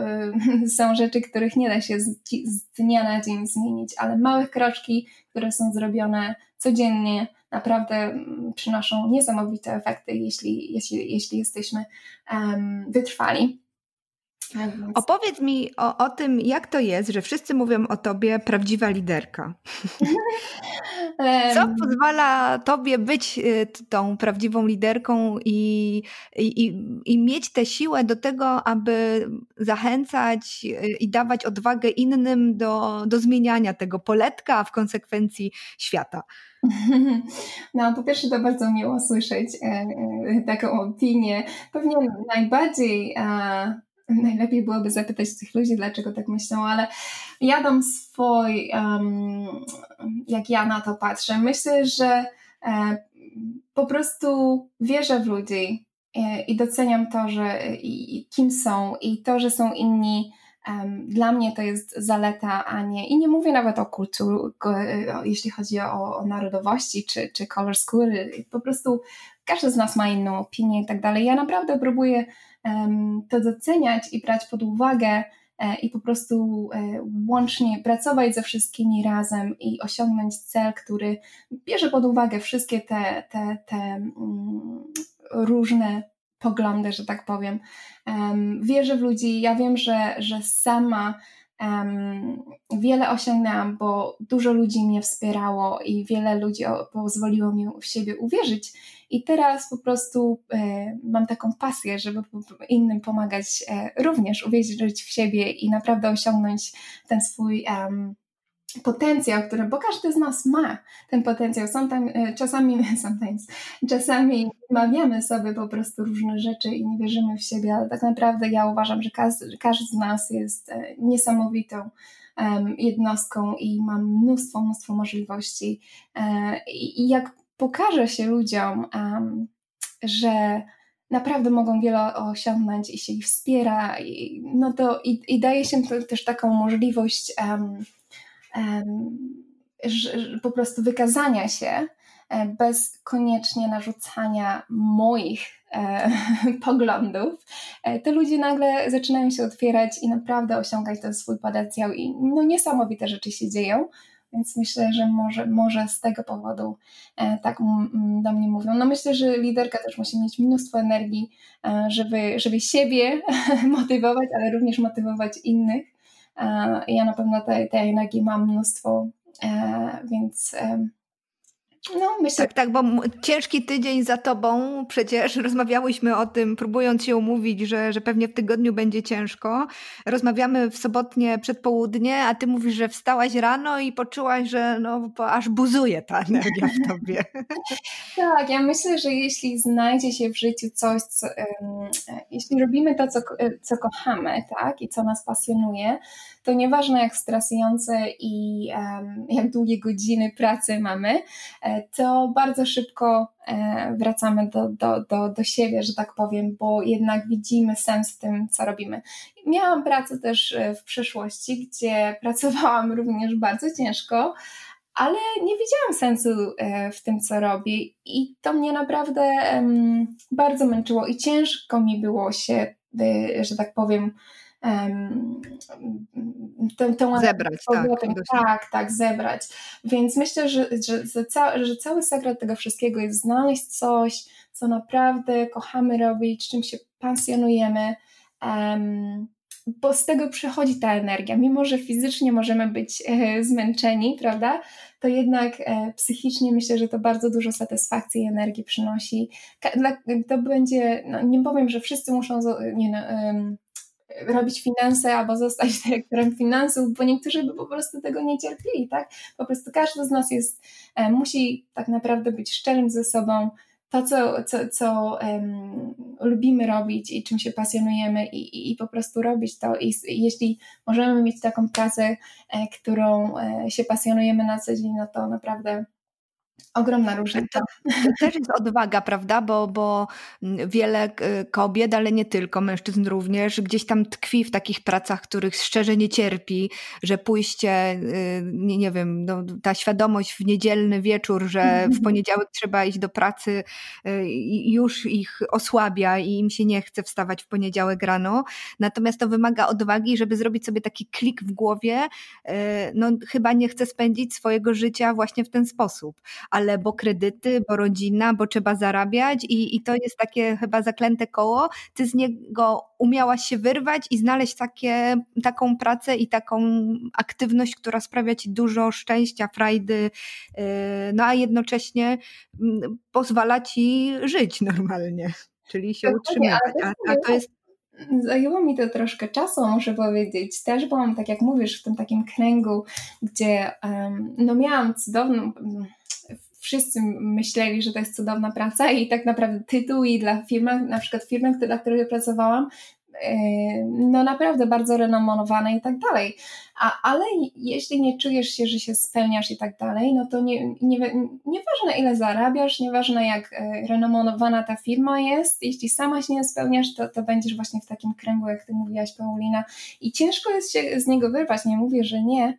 y, są rzeczy, których nie da się z, z, dnia na dzień zmienić, ale małych kroczki, które są zrobione codziennie, naprawdę przynoszą niesamowite efekty, jeśli, jeśli, jeśli jesteśmy um, wytrwali. Tak Opowiedz mi o, o tym, jak to jest, że wszyscy mówią o tobie prawdziwa liderka. Co pozwala tobie być y, tą prawdziwą liderką i, i, i mieć tę siłę do tego, aby zachęcać y, i dawać odwagę innym do, do zmieniania tego poletka, a w konsekwencji świata? No, po pierwsze, to bardzo miło słyszeć e, e, taką opinię. Pewnie najbardziej. E, najlepiej byłoby zapytać tych ludzi, dlaczego tak myślą, ale ja dam swój, um, jak ja na to patrzę. Myślę, że e, po prostu wierzę w ludzi e, i doceniam to, że i, kim są i to, że są inni. Um, dla mnie to jest zaleta, a nie. I nie mówię nawet o kulturze, jeśli chodzi o, o narodowości czy, czy kolor skóry. Po prostu każdy z nas ma inną opinię i tak dalej. Ja naprawdę próbuję to doceniać i brać pod uwagę e, i po prostu e, łącznie pracować ze wszystkimi razem i osiągnąć cel, który bierze pod uwagę wszystkie te, te, te mm, różne poglądy, że tak powiem. Wierzę w ludzi, ja wiem, że, że sama wiele osiągnęłam, bo dużo ludzi mnie wspierało i wiele ludzi pozwoliło mi w siebie uwierzyć. I teraz po prostu e, mam taką pasję, żeby innym pomagać e, również uwierzyć w siebie i naprawdę osiągnąć ten swój um, potencjał, który, bo każdy z nas ma ten potencjał. Sometimes, e, czasami, sometimes, czasami mawiamy sobie po prostu różne rzeczy i nie wierzymy w siebie, ale tak naprawdę ja uważam, że każdy, każdy z nas jest e, niesamowitą um, jednostką i ma mnóstwo, mnóstwo możliwości. E, I jak pokaże się ludziom, um, że naprawdę mogą wiele osiągnąć i się ich wspiera, i, no to i, i daje się też taką możliwość um, po prostu wykazania się e, bez koniecznie narzucania moich e, poglądów, e, to ludzie nagle zaczynają się otwierać i naprawdę osiągać ten swój potencjał i no niesamowite rzeczy się dzieją. Więc myślę, że może, może z tego powodu tak do mnie mówią. No myślę, że liderka też musi mieć mnóstwo energii, żeby, żeby siebie motywować, ale również motywować innych. Ja na pewno tej, tej energii mam mnóstwo, e, więc no, myślę... Tak, tak, bo ciężki tydzień za tobą, przecież rozmawiałyśmy o tym, próbując się umówić, że, że pewnie w tygodniu będzie ciężko. Rozmawiamy w sobotnie przedpołudnie, a ty mówisz, że wstałaś rano i poczułaś, że no, aż buzuje ta energia w tobie. tak, ja myślę, że jeśli znajdzie się w życiu coś, co, um, jeśli robimy to, co, co kochamy, tak, i co nas pasjonuje, to nieważne jak stresujące i jak długie godziny pracy mamy, e, to bardzo szybko e, wracamy do, do, do, do siebie, że tak powiem, bo jednak widzimy sens w tym, co robimy. Miałam pracę też e, w przeszłości, gdzie pracowałam również bardzo ciężko, ale nie widziałam sensu w tym, co robię, i to mnie naprawdę bardzo męczyło i ciężko mi było się, że tak powiem, tę, tę zebrać, tak, tak, tak, zebrać. Więc myślę, że, że, że, ca, że cały sekret tego wszystkiego jest znaleźć coś, co naprawdę kochamy robić, czym się pasjonujemy, um, bo z tego przychodzi ta energia. Mimo, że fizycznie możemy być e, zmęczeni, prawda, to jednak e, psychicznie myślę, że to bardzo dużo satysfakcji i energii przynosi. To będzie, no, nie powiem, że wszyscy muszą nie, no, robić finanse albo zostać dyrektorem finansów, bo niektórzy by po prostu tego nie cierpili, tak? Po prostu każdy z nas jest, e, musi tak naprawdę być szczerym ze sobą, to, co, co, co um, lubimy robić i czym się pasjonujemy i, i, i, po prostu robić to. I jeśli możemy mieć taką pracę, e, którą e, się pasjonujemy na co dzień, no to naprawdę Ogromna różnica. To, to, też jest odwaga, prawda? Bo, bo wiele kobiet, ale nie tylko, mężczyzn również, gdzieś tam tkwi w takich pracach, których szczerze nie cierpi, że pójście, y, nie, nie wiem, no, ta świadomość w niedzielny wieczór, że w poniedziałek trzeba iść do pracy, y, już ich osłabia i im się nie chce wstawać w poniedziałek rano. Natomiast to wymaga odwagi, żeby zrobić sobie taki klik w głowie. No, chyba nie chcę spędzić swojego życia właśnie w ten sposób ale bo kredyty, bo rodzina, bo trzeba zarabiać i, i to jest takie chyba zaklęte koło. Ty z niego umiałaś się wyrwać i znaleźć takie, taką pracę i taką aktywność, która sprawia ci dużo szczęścia, frajdy, yy, no a jednocześnie mm, pozwala ci żyć normalnie, czyli się utrzymywać. A, a to jest zajęło mi to troszkę czasu, muszę powiedzieć. Też byłam, tak jak mówisz, w tym takim kręgu, gdzie um, no miałam cudowną, wszyscy myśleli, że to jest cudowna praca i tak naprawdę tytuły dla firmy, na przykład firmy, dla której pracowałam, no naprawdę bardzo renomowane i tak dalej. A, ale jeśli nie czujesz się, że się spełniasz i tak dalej, no to nie, nie, nieważne ile zarabiasz, nieważne jak e, renomowana ta firma jest, jeśli sama się nie spełniasz, to, to będziesz właśnie w takim kręgu, jak ty mówiłaś, Paulina. I ciężko jest się z niego wyrwać, nie mówię, że nie,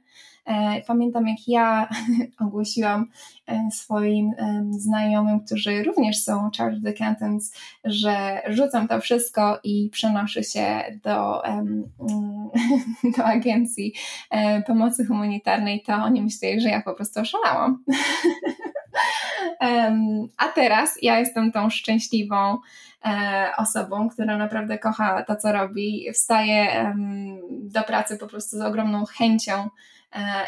pamiętam, jak ja ogłosiłam e, swoim znajomym, którzy również są chartered accountants, że rzucam to wszystko i przenoszę się do, do agencji e, pomocy humanitarnej, to oni myśleli, że ja po prostu oszalałam. A teraz ja jestem tą szczęśliwą osobą, która naprawdę kocha to, co robi, wstaje do pracy po prostu z ogromną chęcią E,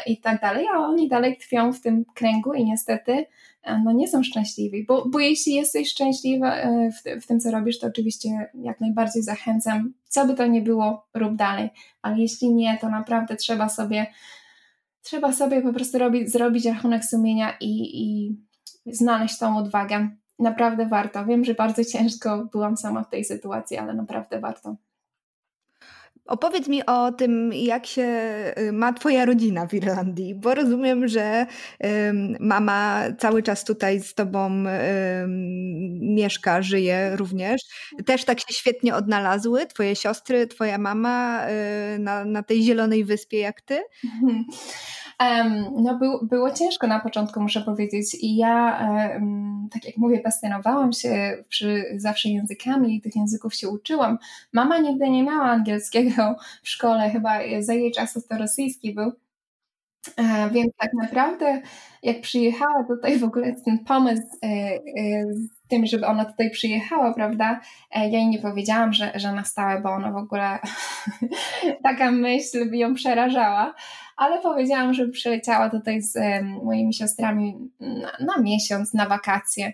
i tak dalej, a oni dalej tkwią w tym kręgu i niestety e, no nie są szczęśliwi, bo, bo jeśli jesteś szczęśliwa e, w, w tym, co robisz, to oczywiście jak najbardziej zachęcam, co by to nie było, rób dalej, ale jeśli nie, to naprawdę trzeba sobie trzeba sobie po prostu robić, zrobić rachunek sumienia i, i znaleźć tą odwagę. Naprawdę warto. Wiem, że bardzo ciężko byłam sama w tej sytuacji, ale naprawdę warto. Opowiedz mi o tym, jak się y, ma Twoja rodzina w Irlandii, bo rozumiem, że mama cały czas tutaj z Tobą mieszka, żyje również. Też tak się świetnie odnalazły Twoje siostry, Twoja mama y, na, na tej zielonej wyspie jak Ty? No był, było ciężko na początku, muszę powiedzieć. I ja, tak jak mówię, pasjonowałam się przy, zawsze językami i tych języków się uczyłam. Mama nigdy nie miała angielskiego w szkole, chyba za jej czasów to rosyjski był. E, więc tak naprawdę, jak przyjechała tutaj w ogóle ten pomysł e, e, z tym, żeby ona tutaj przyjechała, prawda? Ja jej nie powiedziałam, że, że na stałe, bo ona w ogóle taka myśl by ją przerażała, ale powiedziałam, że przyleciała tutaj z moimi siostrami na, na miesiąc, na wakacje.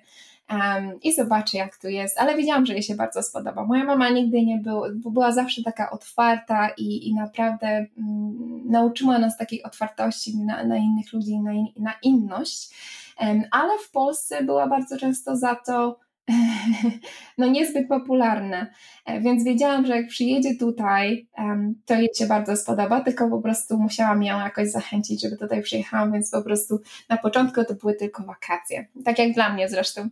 Um, i zobaczy, jak tu jest. Ale wiedziałam, że jej się bardzo spodoba. Moja mama nigdy nie była, była zawsze taka otwarta i, i naprawdę um, nauczyła nas takiej otwartości na, na innych ludzi, na, in, na inność. Ale w Polsce była bardzo często za to no niezbyt popularne, e, więc wiedziałam, że jak przyjedzie tutaj, to jej się bardzo spodoba, tylko po prostu musiałam ją jakoś zachęcić, żeby tutaj przyjechałam, więc po prostu na początku to były tylko wakacje, tak jak dla mnie zresztą.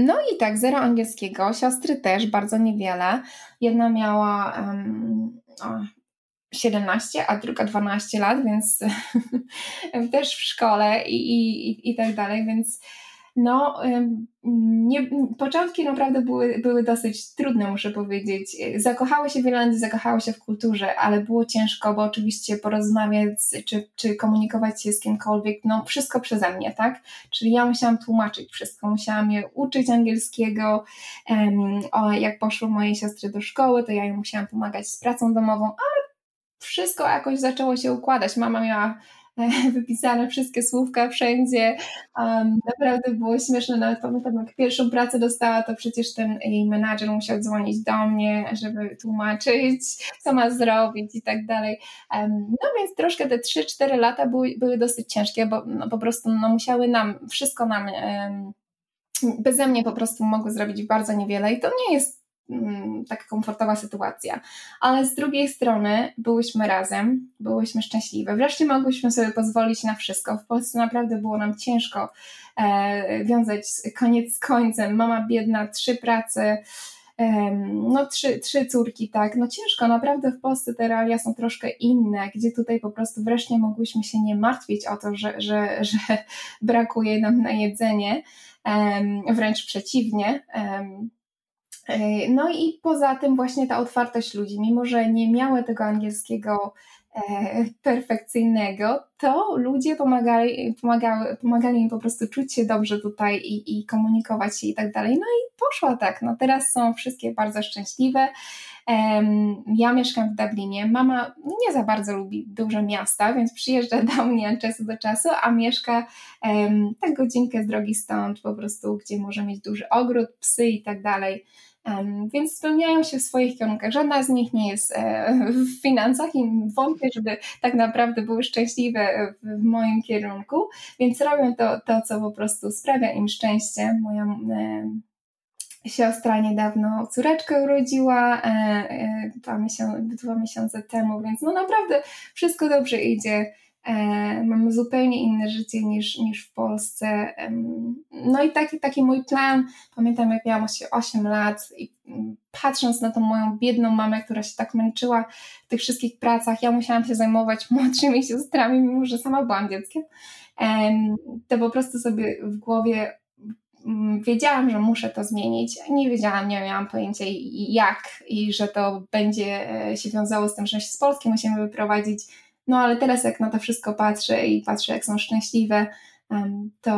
No i tak, zero angielskiego, siostry też bardzo niewiele. Jedna miała um, 17, a druga 12 lat, więc też w szkole i, i, i tak dalej, więc no, nie, początki naprawdę były, były dosyć trudne, muszę powiedzieć. Zakochały się w Irlandii, się w kulturze, ale było ciężko, bo oczywiście porozmawiać czy, czy komunikować się z kimkolwiek, no wszystko przeze mnie, tak? Czyli ja musiałam tłumaczyć wszystko, musiałam je uczyć angielskiego. Um, o, jak poszły moje siostry do szkoły, to ja im musiałam pomagać z pracą domową, ale wszystko jakoś zaczęło się układać. Mama miała wypisane wszystkie słówka wszędzie. Naprawdę było śmieszne, nawet pamiętam jak pierwszą pracę dostała, to przecież ten jej menadżer musiał dzwonić do mnie, żeby tłumaczyć, co ma zrobić i tak dalej. No więc troszkę te 3-4 lata były, były dosyć ciężkie, bo no, po prostu no, musiały nam, wszystko nam um, beze mnie po prostu mogły zrobić bardzo niewiele i to nie jest taka komfortowa sytuacja. Ale z drugiej strony byłyśmy razem, byłyśmy szczęśliwe. Wreszcie mogłyśmy sobie pozwolić na wszystko. W Polsce naprawdę było nam ciężko e, wiązać koniec z końcem. Mama biedna, trzy prace, e, no trzy, trzy córki, tak. No ciężko, naprawdę w Polsce te realia są troszkę inne, gdzie tutaj po prostu wreszcie mogłyśmy się nie martwić o to, że, że, że brakuje nam na jedzenie. E, wręcz przeciwnie. E, no i poza tym właśnie ta otwartość ludzi, mimo że nie miały tego angielskiego e, perfekcyjnego, to ludzie pomagali, pomagały, pomagali im po prostu czuć się dobrze tutaj i, i komunikować się i tak dalej. No i poszło tak. No teraz są wszystkie bardzo szczęśliwe. Ja mieszkam w Dublinie. Mama nie za bardzo lubi duże miasta, więc przyjeżdża do mnie od czasu do czasu, a mieszka tak godzinkę z drogi stąd, po prostu, gdzie może mieć duży ogród, psy i tak dalej. Więc spełniają się w swoich kierunkach. Żadna z nich nie jest e, w finansach i wątpię, żeby tak naprawdę były szczęśliwe w, moim kierunku, więc robią to, to, co po prostu sprawia im szczęście. Moja e, siostra niedawno córeczkę urodziła e dwa, miesiące, dwa miesiące temu, więc no naprawdę wszystko dobrze idzie. E, mamy zupełnie inne życie niż, niż w Polsce. No i taki, taki mój plan, pamiętam jak miałam 8 lat i mm, patrząc na tą moją biedną mamę, która się tak męczyła w tych wszystkich pracach, ja musiałam się zajmować młodszymi siostrami, mimo że sama byłam dzieckiem, to po prostu sobie w głowie mm, wiedziałam, że muszę to zmienić. Nie wiedziałam, nie miałam pojęcia jak i że to będzie e, się wiązało z tym, że się z Polski musimy wyprowadzić no ale teraz jak na to wszystko patrzę i patrzę jak są szczęśliwe, to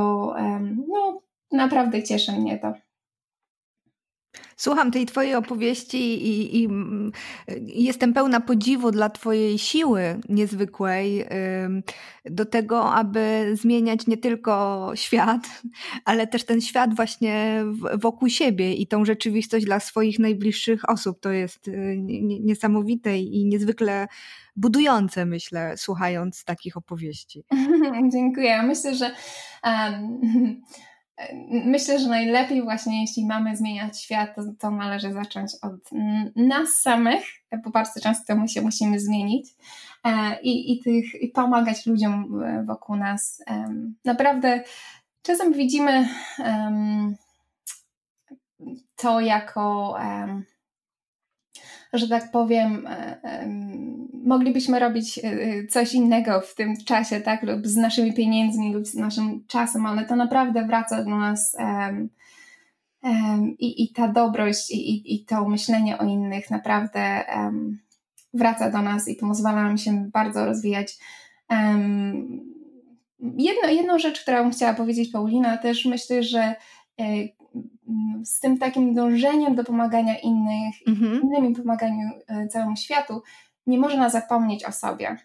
no naprawdę cieszy mnie to. Słucham tej Twojej opowieści i, i, i, jestem pełna podziwu dla Twojej siły niezwykłej do tego, aby zmieniać nie tylko świat, ale też ten świat właśnie wokół siebie i tą rzeczywistość dla swoich najbliższych osób. To jest y, niesamowite i niezwykle budujące, myślę, słuchając takich opowieści. Dziękuję. Myślę, że. Um, Myślę, że najlepiej właśnie jeśli mamy zmieniać świat, to, to należy zacząć od nas samych, bo bardzo często my się musimy zmienić e, i, i, tych, i pomagać ludziom wokół nas. Naprawdę czasem widzimy to jako że tak powiem, e, moglibyśmy robić e, coś innego w tym czasie, tak, lub z naszymi pieniędzmi, lub z naszym czasem, ale to naprawdę wraca do nas um, um, i, i ta dobrość i, i, i to myślenie o innych naprawdę um, wraca do nas i pozwala nam się bardzo rozwijać. jedno, jedną rzecz, którą chciała powiedzieć Paulina, też myślę, że e, z tym takim dążeniem do pomagania innych, mhm. innym pomaganiu całemu światu, nie można zapomnieć o sobie.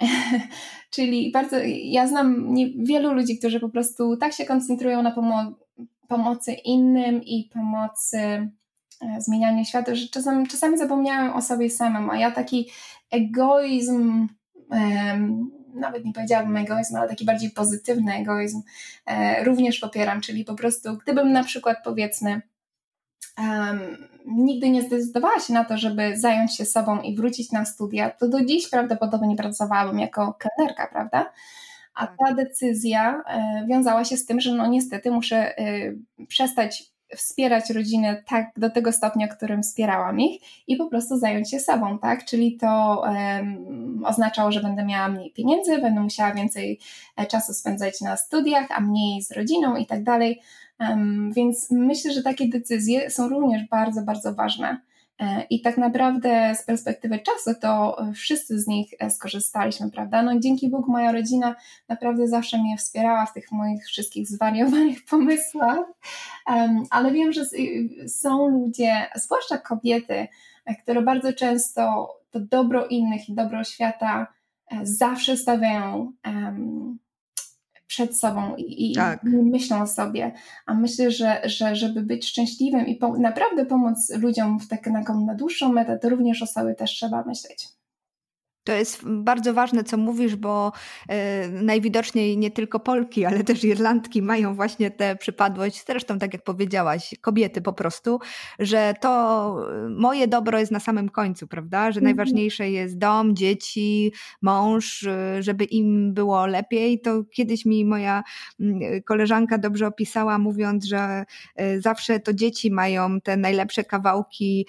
Czyli bardzo, ja znam nie, wielu ludzi, którzy po prostu tak się koncentrują na pomo pomocy innym i pomocy e, zmienianiu świata, że czasami, czasami zapomniałem o sobie samym, a ja taki egoizm, nawet nie powiedziałabym egoizm, ale taki bardziej pozytywny egoizm e, również popieram, czyli po prostu gdybym na przykład powiedzmy um, nigdy nie zdecydowała się na to, żeby zająć się sobą i wrócić na studia, to do dziś prawdopodobnie pracowałabym jako kelnerka, prawda? A ta decyzja e, wiązała się z tym, że no niestety muszę e, przestać wspierać rodzinę tak do tego stopnia, którym wspierałam ich i po prostu zająć się sobą, tak? Czyli to um, oznaczało, że będę miała mniej pieniędzy, będę musiała więcej e, czasu spędzać na studiach, a mniej z rodziną i tak dalej. Więc myślę, że takie decyzje są również bardzo, bardzo ważne. E, I tak naprawdę z perspektywy czasu to wszyscy z nich e, skorzystaliśmy, prawda? No dzięki Bogu moja rodzina naprawdę zawsze mnie wspierała w tych moich wszystkich zwariowanych pomysłach, ale wiem, że są ludzie, zwłaszcza kobiety, e, które bardzo często to dobro innych i dobro świata zawsze stawiają przed sobą i, i tak. myślą o sobie. A myślę, że, że żeby być szczęśliwym i po, naprawdę pomóc ludziom w tak, na, na dłuższą metę, to również o sobie też trzeba myśleć. To jest bardzo ważne, co mówisz, bo e, najwidoczniej nie tylko Polki, ale też Irlandki mają właśnie tę przypadłość, zresztą tak jak powiedziałaś, kobiety po prostu, że to moje dobro jest na samym końcu, prawda? Że mhm. najważniejsze jest dom, dzieci, mąż, e, żeby im było lepiej. To kiedyś mi moja koleżanka dobrze opisała, mówiąc, że e, zawsze to dzieci mają te najlepsze kawałki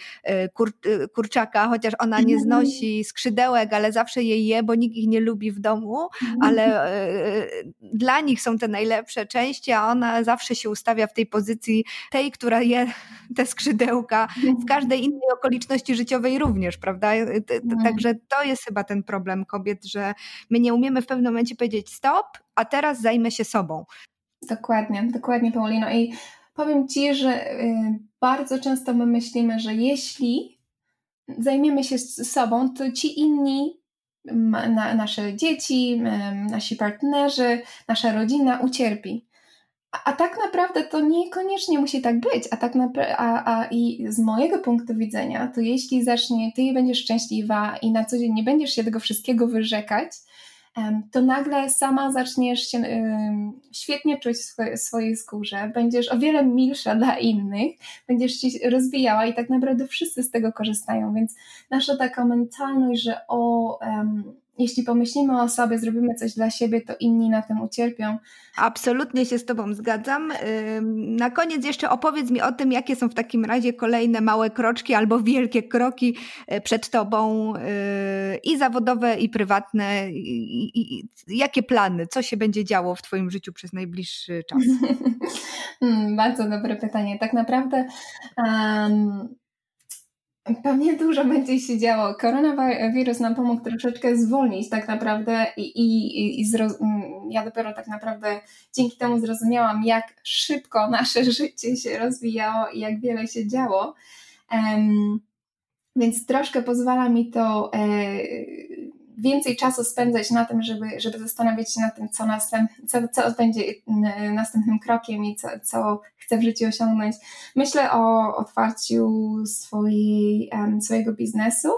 kur kurczaka, chociaż ona nie mhm. znosi skrzydełek, ale ale zawsze je je, bo nikt ich nie lubi w domu, mhm. ale e, dla nich są te najlepsze części, a ona zawsze się ustawia w tej pozycji tej, która je te skrzydełka w mhm. każdej innej okoliczności życiowej również, prawda? E, mhm. Także to jest chyba ten problem kobiet, że my nie umiemy w pewnym momencie powiedzieć stop, a teraz zajmę się sobą. Dokładnie, dokładnie Paulino i powiem Ci, że bardzo często my myślimy, że jeśli zajmiemy się sobą, to ci inni, na, nasze dzieci, nasi partnerzy, nasza rodzina ucierpi. A, a tak naprawdę to niekoniecznie musi tak być. A tak naprawdę, a, a i z mojego punktu widzenia, to jeśli zacznie, ty będziesz szczęśliwa i na co dzień nie będziesz się tego wszystkiego wyrzekać, to nagle sama zaczniesz się świetnie czuć w swojej skórze, będziesz o wiele milsza dla innych, będziesz się rozwijała i tak naprawdę wszyscy z tego korzystają, więc nasza taka mentalność, że o jeśli pomyślimy o sobie, zrobimy coś dla siebie, to inni na tym ucierpią. Absolutnie się z Tobą zgadzam. Na koniec jeszcze opowiedz mi o tym, jakie są w takim razie kolejne małe kroczki albo wielkie kroki e, przed Tobą e, i zawodowe, i prywatne. I, i, i jakie plany? Co się będzie działo w Twoim życiu przez najbliższy czas? Hmm, bardzo dobre pytanie. Tak naprawdę. Um, Pewnie dużo będzie się działo. Koronawirus nam pomógł troszeczkę zwolnić tak naprawdę i, i, i zroz... ja dopiero tak naprawdę dzięki temu zrozumiałam, jak szybko nasze życie się rozwijało i jak wiele się działo. Um, więc troszkę pozwala mi to e, więcej czasu spędzać na tym, żeby, żeby zastanawiać się nad tym, co, następ, co, co będzie następnym krokiem i co, co chcę w życiu osiągnąć. Myślę o otwarciu swojej, swojego biznesu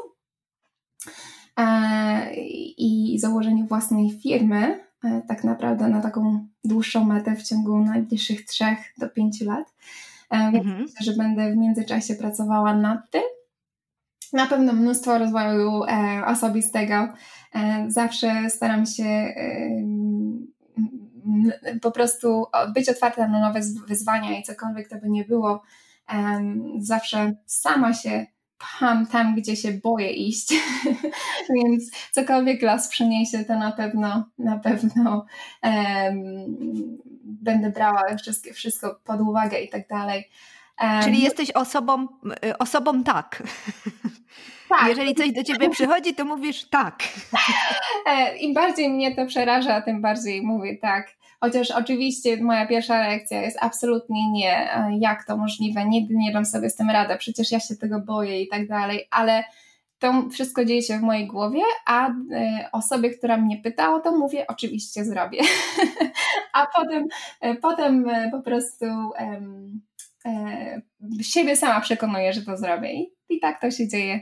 e, i założeniu własnej firmy, e, tak naprawdę na taką dłuższą metę w ciągu najbliższych trzech do pięciu lat. E, więc mhm. myślę, że będę w międzyczasie pracowała nad tym na pewno mnóstwo rozwoju e, osobistego. E, zawsze staram się e, po prostu być otwarta na nowe wyzwania i cokolwiek to by nie było. Zawsze sama się pcham tam, gdzie się boję iść, więc cokolwiek las przyniesie, to na pewno, na pewno będę brała wszystko, wszystko pod uwagę i tak dalej. Czyli jesteś osobą, y, osobą tak. tak. Jeżeli coś do ciebie przychodzi, to mówisz tak. E, Im bardziej mnie to przeraża, tym bardziej mówię tak. Chociaż oczywiście moja pierwsza reakcja jest absolutnie nie, jak to możliwe, nigdy nie dam sobie z tym radę, przecież ja się tego boję i tak dalej, ale to wszystko dzieje się w mojej głowie, a y, osobie, która mnie pyta o to, mówię, oczywiście zrobię. a potem, potem po prostu siebie sama przekonuję, że to zrobię i i tak to się dzieje.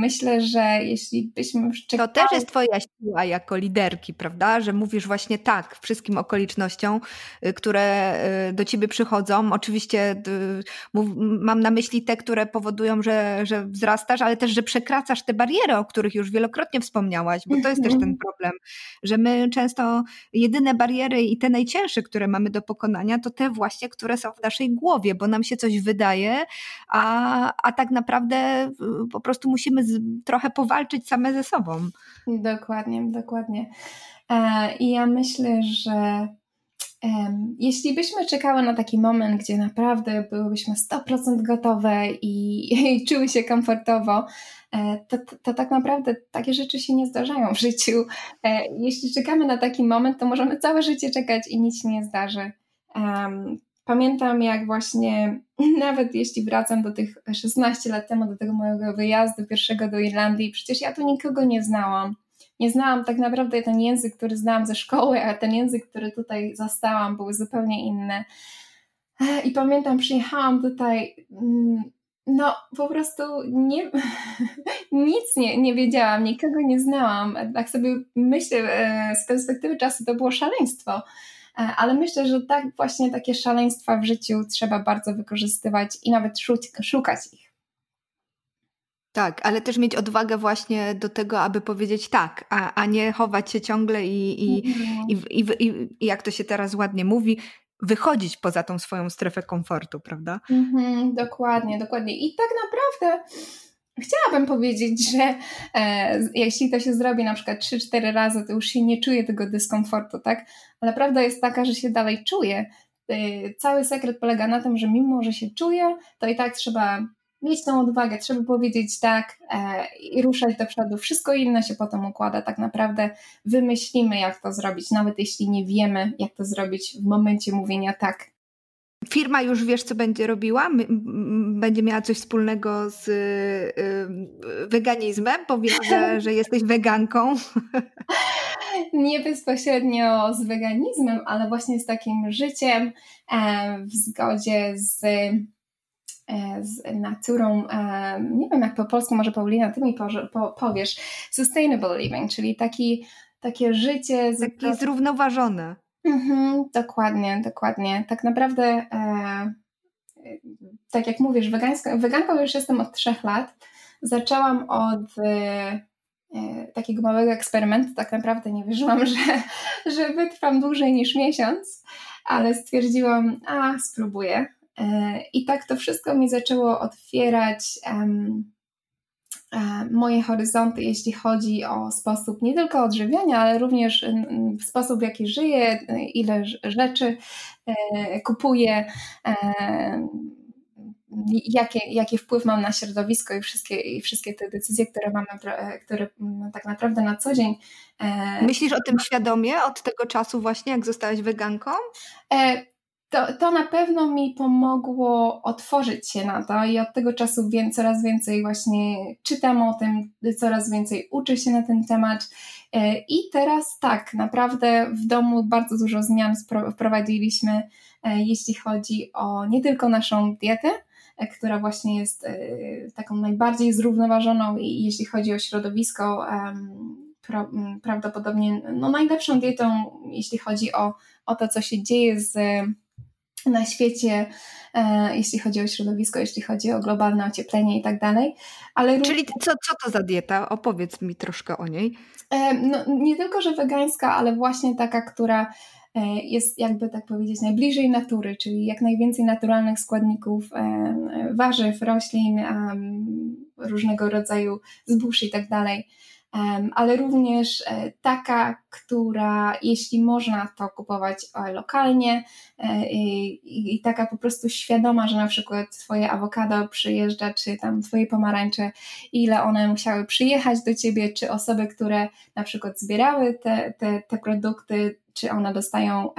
Myślę, że jeśli byśmy czekali... To też jest twoja siła jako liderki, prawda? Że mówisz właśnie tak wszystkim okolicznościom, y, które y, do ciebie przychodzą. Oczywiście mam na myśli te, które powodują, że, że wzrastasz, ale też, że przekraczasz te bariery, o których już wielokrotnie wspomniałaś, bo to jest też ten mhm. problem, że my często jedyne bariery i te najcięższe, które mamy do pokonania, to te właśnie, które są w naszej głowie, bo nam się coś wydaje, a, a tak naprawdę y, po prostu musimy z, trochę powalczyć same ze sobą. Dokładnie, dokładnie. E, I ja myślę, że jeśli byśmy czekały na taki moment, gdzie naprawdę byłybyśmy 100% gotowe i, i czuły się komfortowo, e, to, to, to, tak naprawdę takie rzeczy się nie zdarzają w życiu. E, jeśli czekamy na taki moment, to możemy całe życie czekać i nic się nie zdarzy. Pamiętam, jak właśnie, nawet jeśli wracam do tych 16 lat temu, do tego mojego wyjazdu pierwszego do Irlandii, przecież ja tu nikogo nie znałam. Nie znałam tak naprawdę ten język, który znałam ze szkoły, a ten język, który tutaj zastałam, był zupełnie inny. I pamiętam, przyjechałam tutaj, mm, no po prostu nie, nic nie, nie wiedziałam, nikogo nie znałam. Tak sobie myślę, e, z perspektywy czasu to było szaleństwo ale myślę, że tak właśnie takie szaleństwa w życiu trzeba bardzo wykorzystywać i nawet szukać ich. Tak, ale też mieć odwagę właśnie do tego, aby powiedzieć tak, a, a nie chować się ciągle i, i, mhm. i, i, i, i jak to się teraz ładnie mówi, wychodzić poza tą swoją strefę komfortu, prawda? Mhm, dokładnie, dokładnie. I tak naprawdę Chciałabym powiedzieć, że e, jeśli to się zrobi na przykład 3-4 razy, to już się nie czuje tego dyskomfortu, tak? Ale prawda jest taka, że się dalej czuje. E, cały sekret polega na tym, że mimo, że się czuje, to i tak trzeba mieć tą odwagę, trzeba powiedzieć tak e, i ruszać do przodu. Wszystko inne się potem układa. Tak naprawdę wymyślimy, jak to zrobić, nawet jeśli nie wiemy, jak to zrobić w momencie mówienia tak. Firma już wiesz, co będzie robiła? Będzie miała coś wspólnego z y, weganizmem? Powiesz, że, że jesteś weganką? Nie bezpośrednio z weganizmem, ale właśnie z takim życiem e, w zgodzie z, e, z naturą. E, nie wiem, jak po polsku, może Paulina, ty mi powiesz. Sustainable living, czyli taki, takie życie. Takie zrównoważone. Mhm, dokładnie, dokładnie. Tak naprawdę, e, tak jak mówisz, wegańska, weganką już jestem od trzech lat. Zaczęłam od e, e, takiego małego eksperymentu. Tak naprawdę nie wierzyłam, że, że wytrwam dłużej niż miesiąc, ale stwierdziłam, a spróbuję. E, I tak to wszystko mi zaczęło otwierać moje horyzonty, jeśli chodzi o sposób nie tylko odżywiania, ale również sposób, w jaki żyję, ile rzeczy e, kupuję, e, jaki, jaki wpływ mam na środowisko i wszystkie, i wszystkie te decyzje, które mamy, które tak naprawdę na co dzień. Myślisz o tym świadomie od tego czasu właśnie, jak zostałaś weganką? To, to na pewno mi pomogło otworzyć się na to i od tego czasu wiem, coraz więcej właśnie czytam o tym, coraz więcej uczę się na ten temat. E, I teraz tak, naprawdę w domu bardzo dużo zmian wprowadziliśmy, e, jeśli chodzi o nie tylko naszą dietę, e, która właśnie jest taką najbardziej zrównoważoną i jeśli chodzi o środowisko, prawdopodobnie no, najlepszą dietą, jeśli chodzi o, o to, co się dzieje z na świecie, e, jeśli chodzi o środowisko, jeśli chodzi o globalne ocieplenie i tak dalej. Ale Czyli co, co to za dieta? Opowiedz mi troszkę o niej. E, no, nie tylko, że wegańska, ale właśnie taka, która e, jest jakby tak powiedzieć najbliżej natury, czyli jak najwięcej naturalnych składników warzyw, roślin, różnego rodzaju zbóż i tak dalej ale również e, taka, która jeśli można to kupować e, lokalnie e, i, taka po prostu świadoma, że na przykład twoje awokado przyjeżdża, czy tam twoje pomarańcze, ile one musiały przyjechać do ciebie, czy osoby, które na przykład zbierały te, te, te produkty, czy one dostają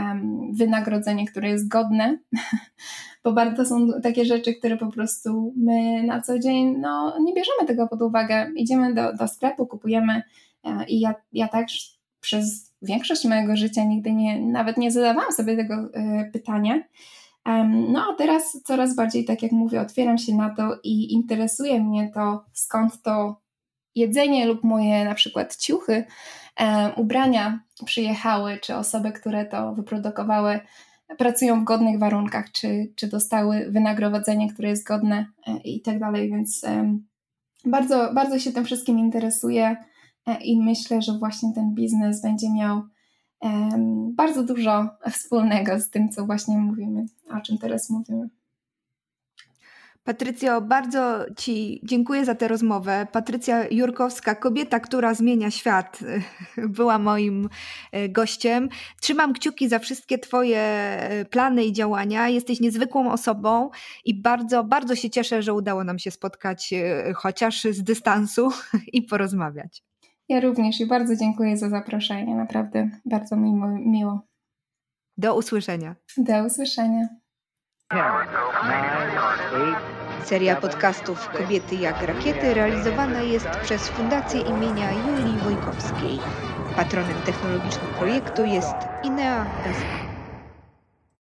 wynagrodzenie, które jest godne, bo bardzo są takie rzeczy, które po prostu my na co dzień no, nie bierzemy tego pod uwagę. Idziemy do, do sklepu, kupujemy e, i ja, ja tak przez większość mojego życia nigdy nie, nawet nie zadawałam sobie tego e, pytania, No a teraz coraz bardziej, tak jak mówię, otwieram się na to i interesuje mnie to, skąd to jedzenie lub moje na przykład ciuchy, ubrania przyjechały, czy osoby, które to wyprodukowały, pracują w godnych warunkach, czy, czy dostały wynagrodzenie, które jest godne e, i tak dalej, więc bardzo, bardzo się tym wszystkim interesuję e, i myślę, że właśnie ten biznes będzie miał bardzo dużo wspólnego z tym, co właśnie mówimy, o czym teraz mówimy. Patrycjo, bardzo Ci dziękuję za tę rozmowę. Patrycja Jurkowska, kobieta, która zmienia świat, była moim e, gościem. Trzymam kciuki za wszystkie Twoje e, plany i działania. Jesteś niezwykłą osobą i bardzo, bardzo się cieszę, że udało nam się spotkać e, chociaż z dystansu i porozmawiać. Ja również i bardzo dziękuję za zaproszenie. Naprawdę bardzo mi miło. Do usłyszenia. Do usłyszenia. Seria podcastów Kobiety jak rakiety realizowana jest przez Fundację imienia Julii Wojkowskiej. Patronem technologicznym projektu jest Inea S.A.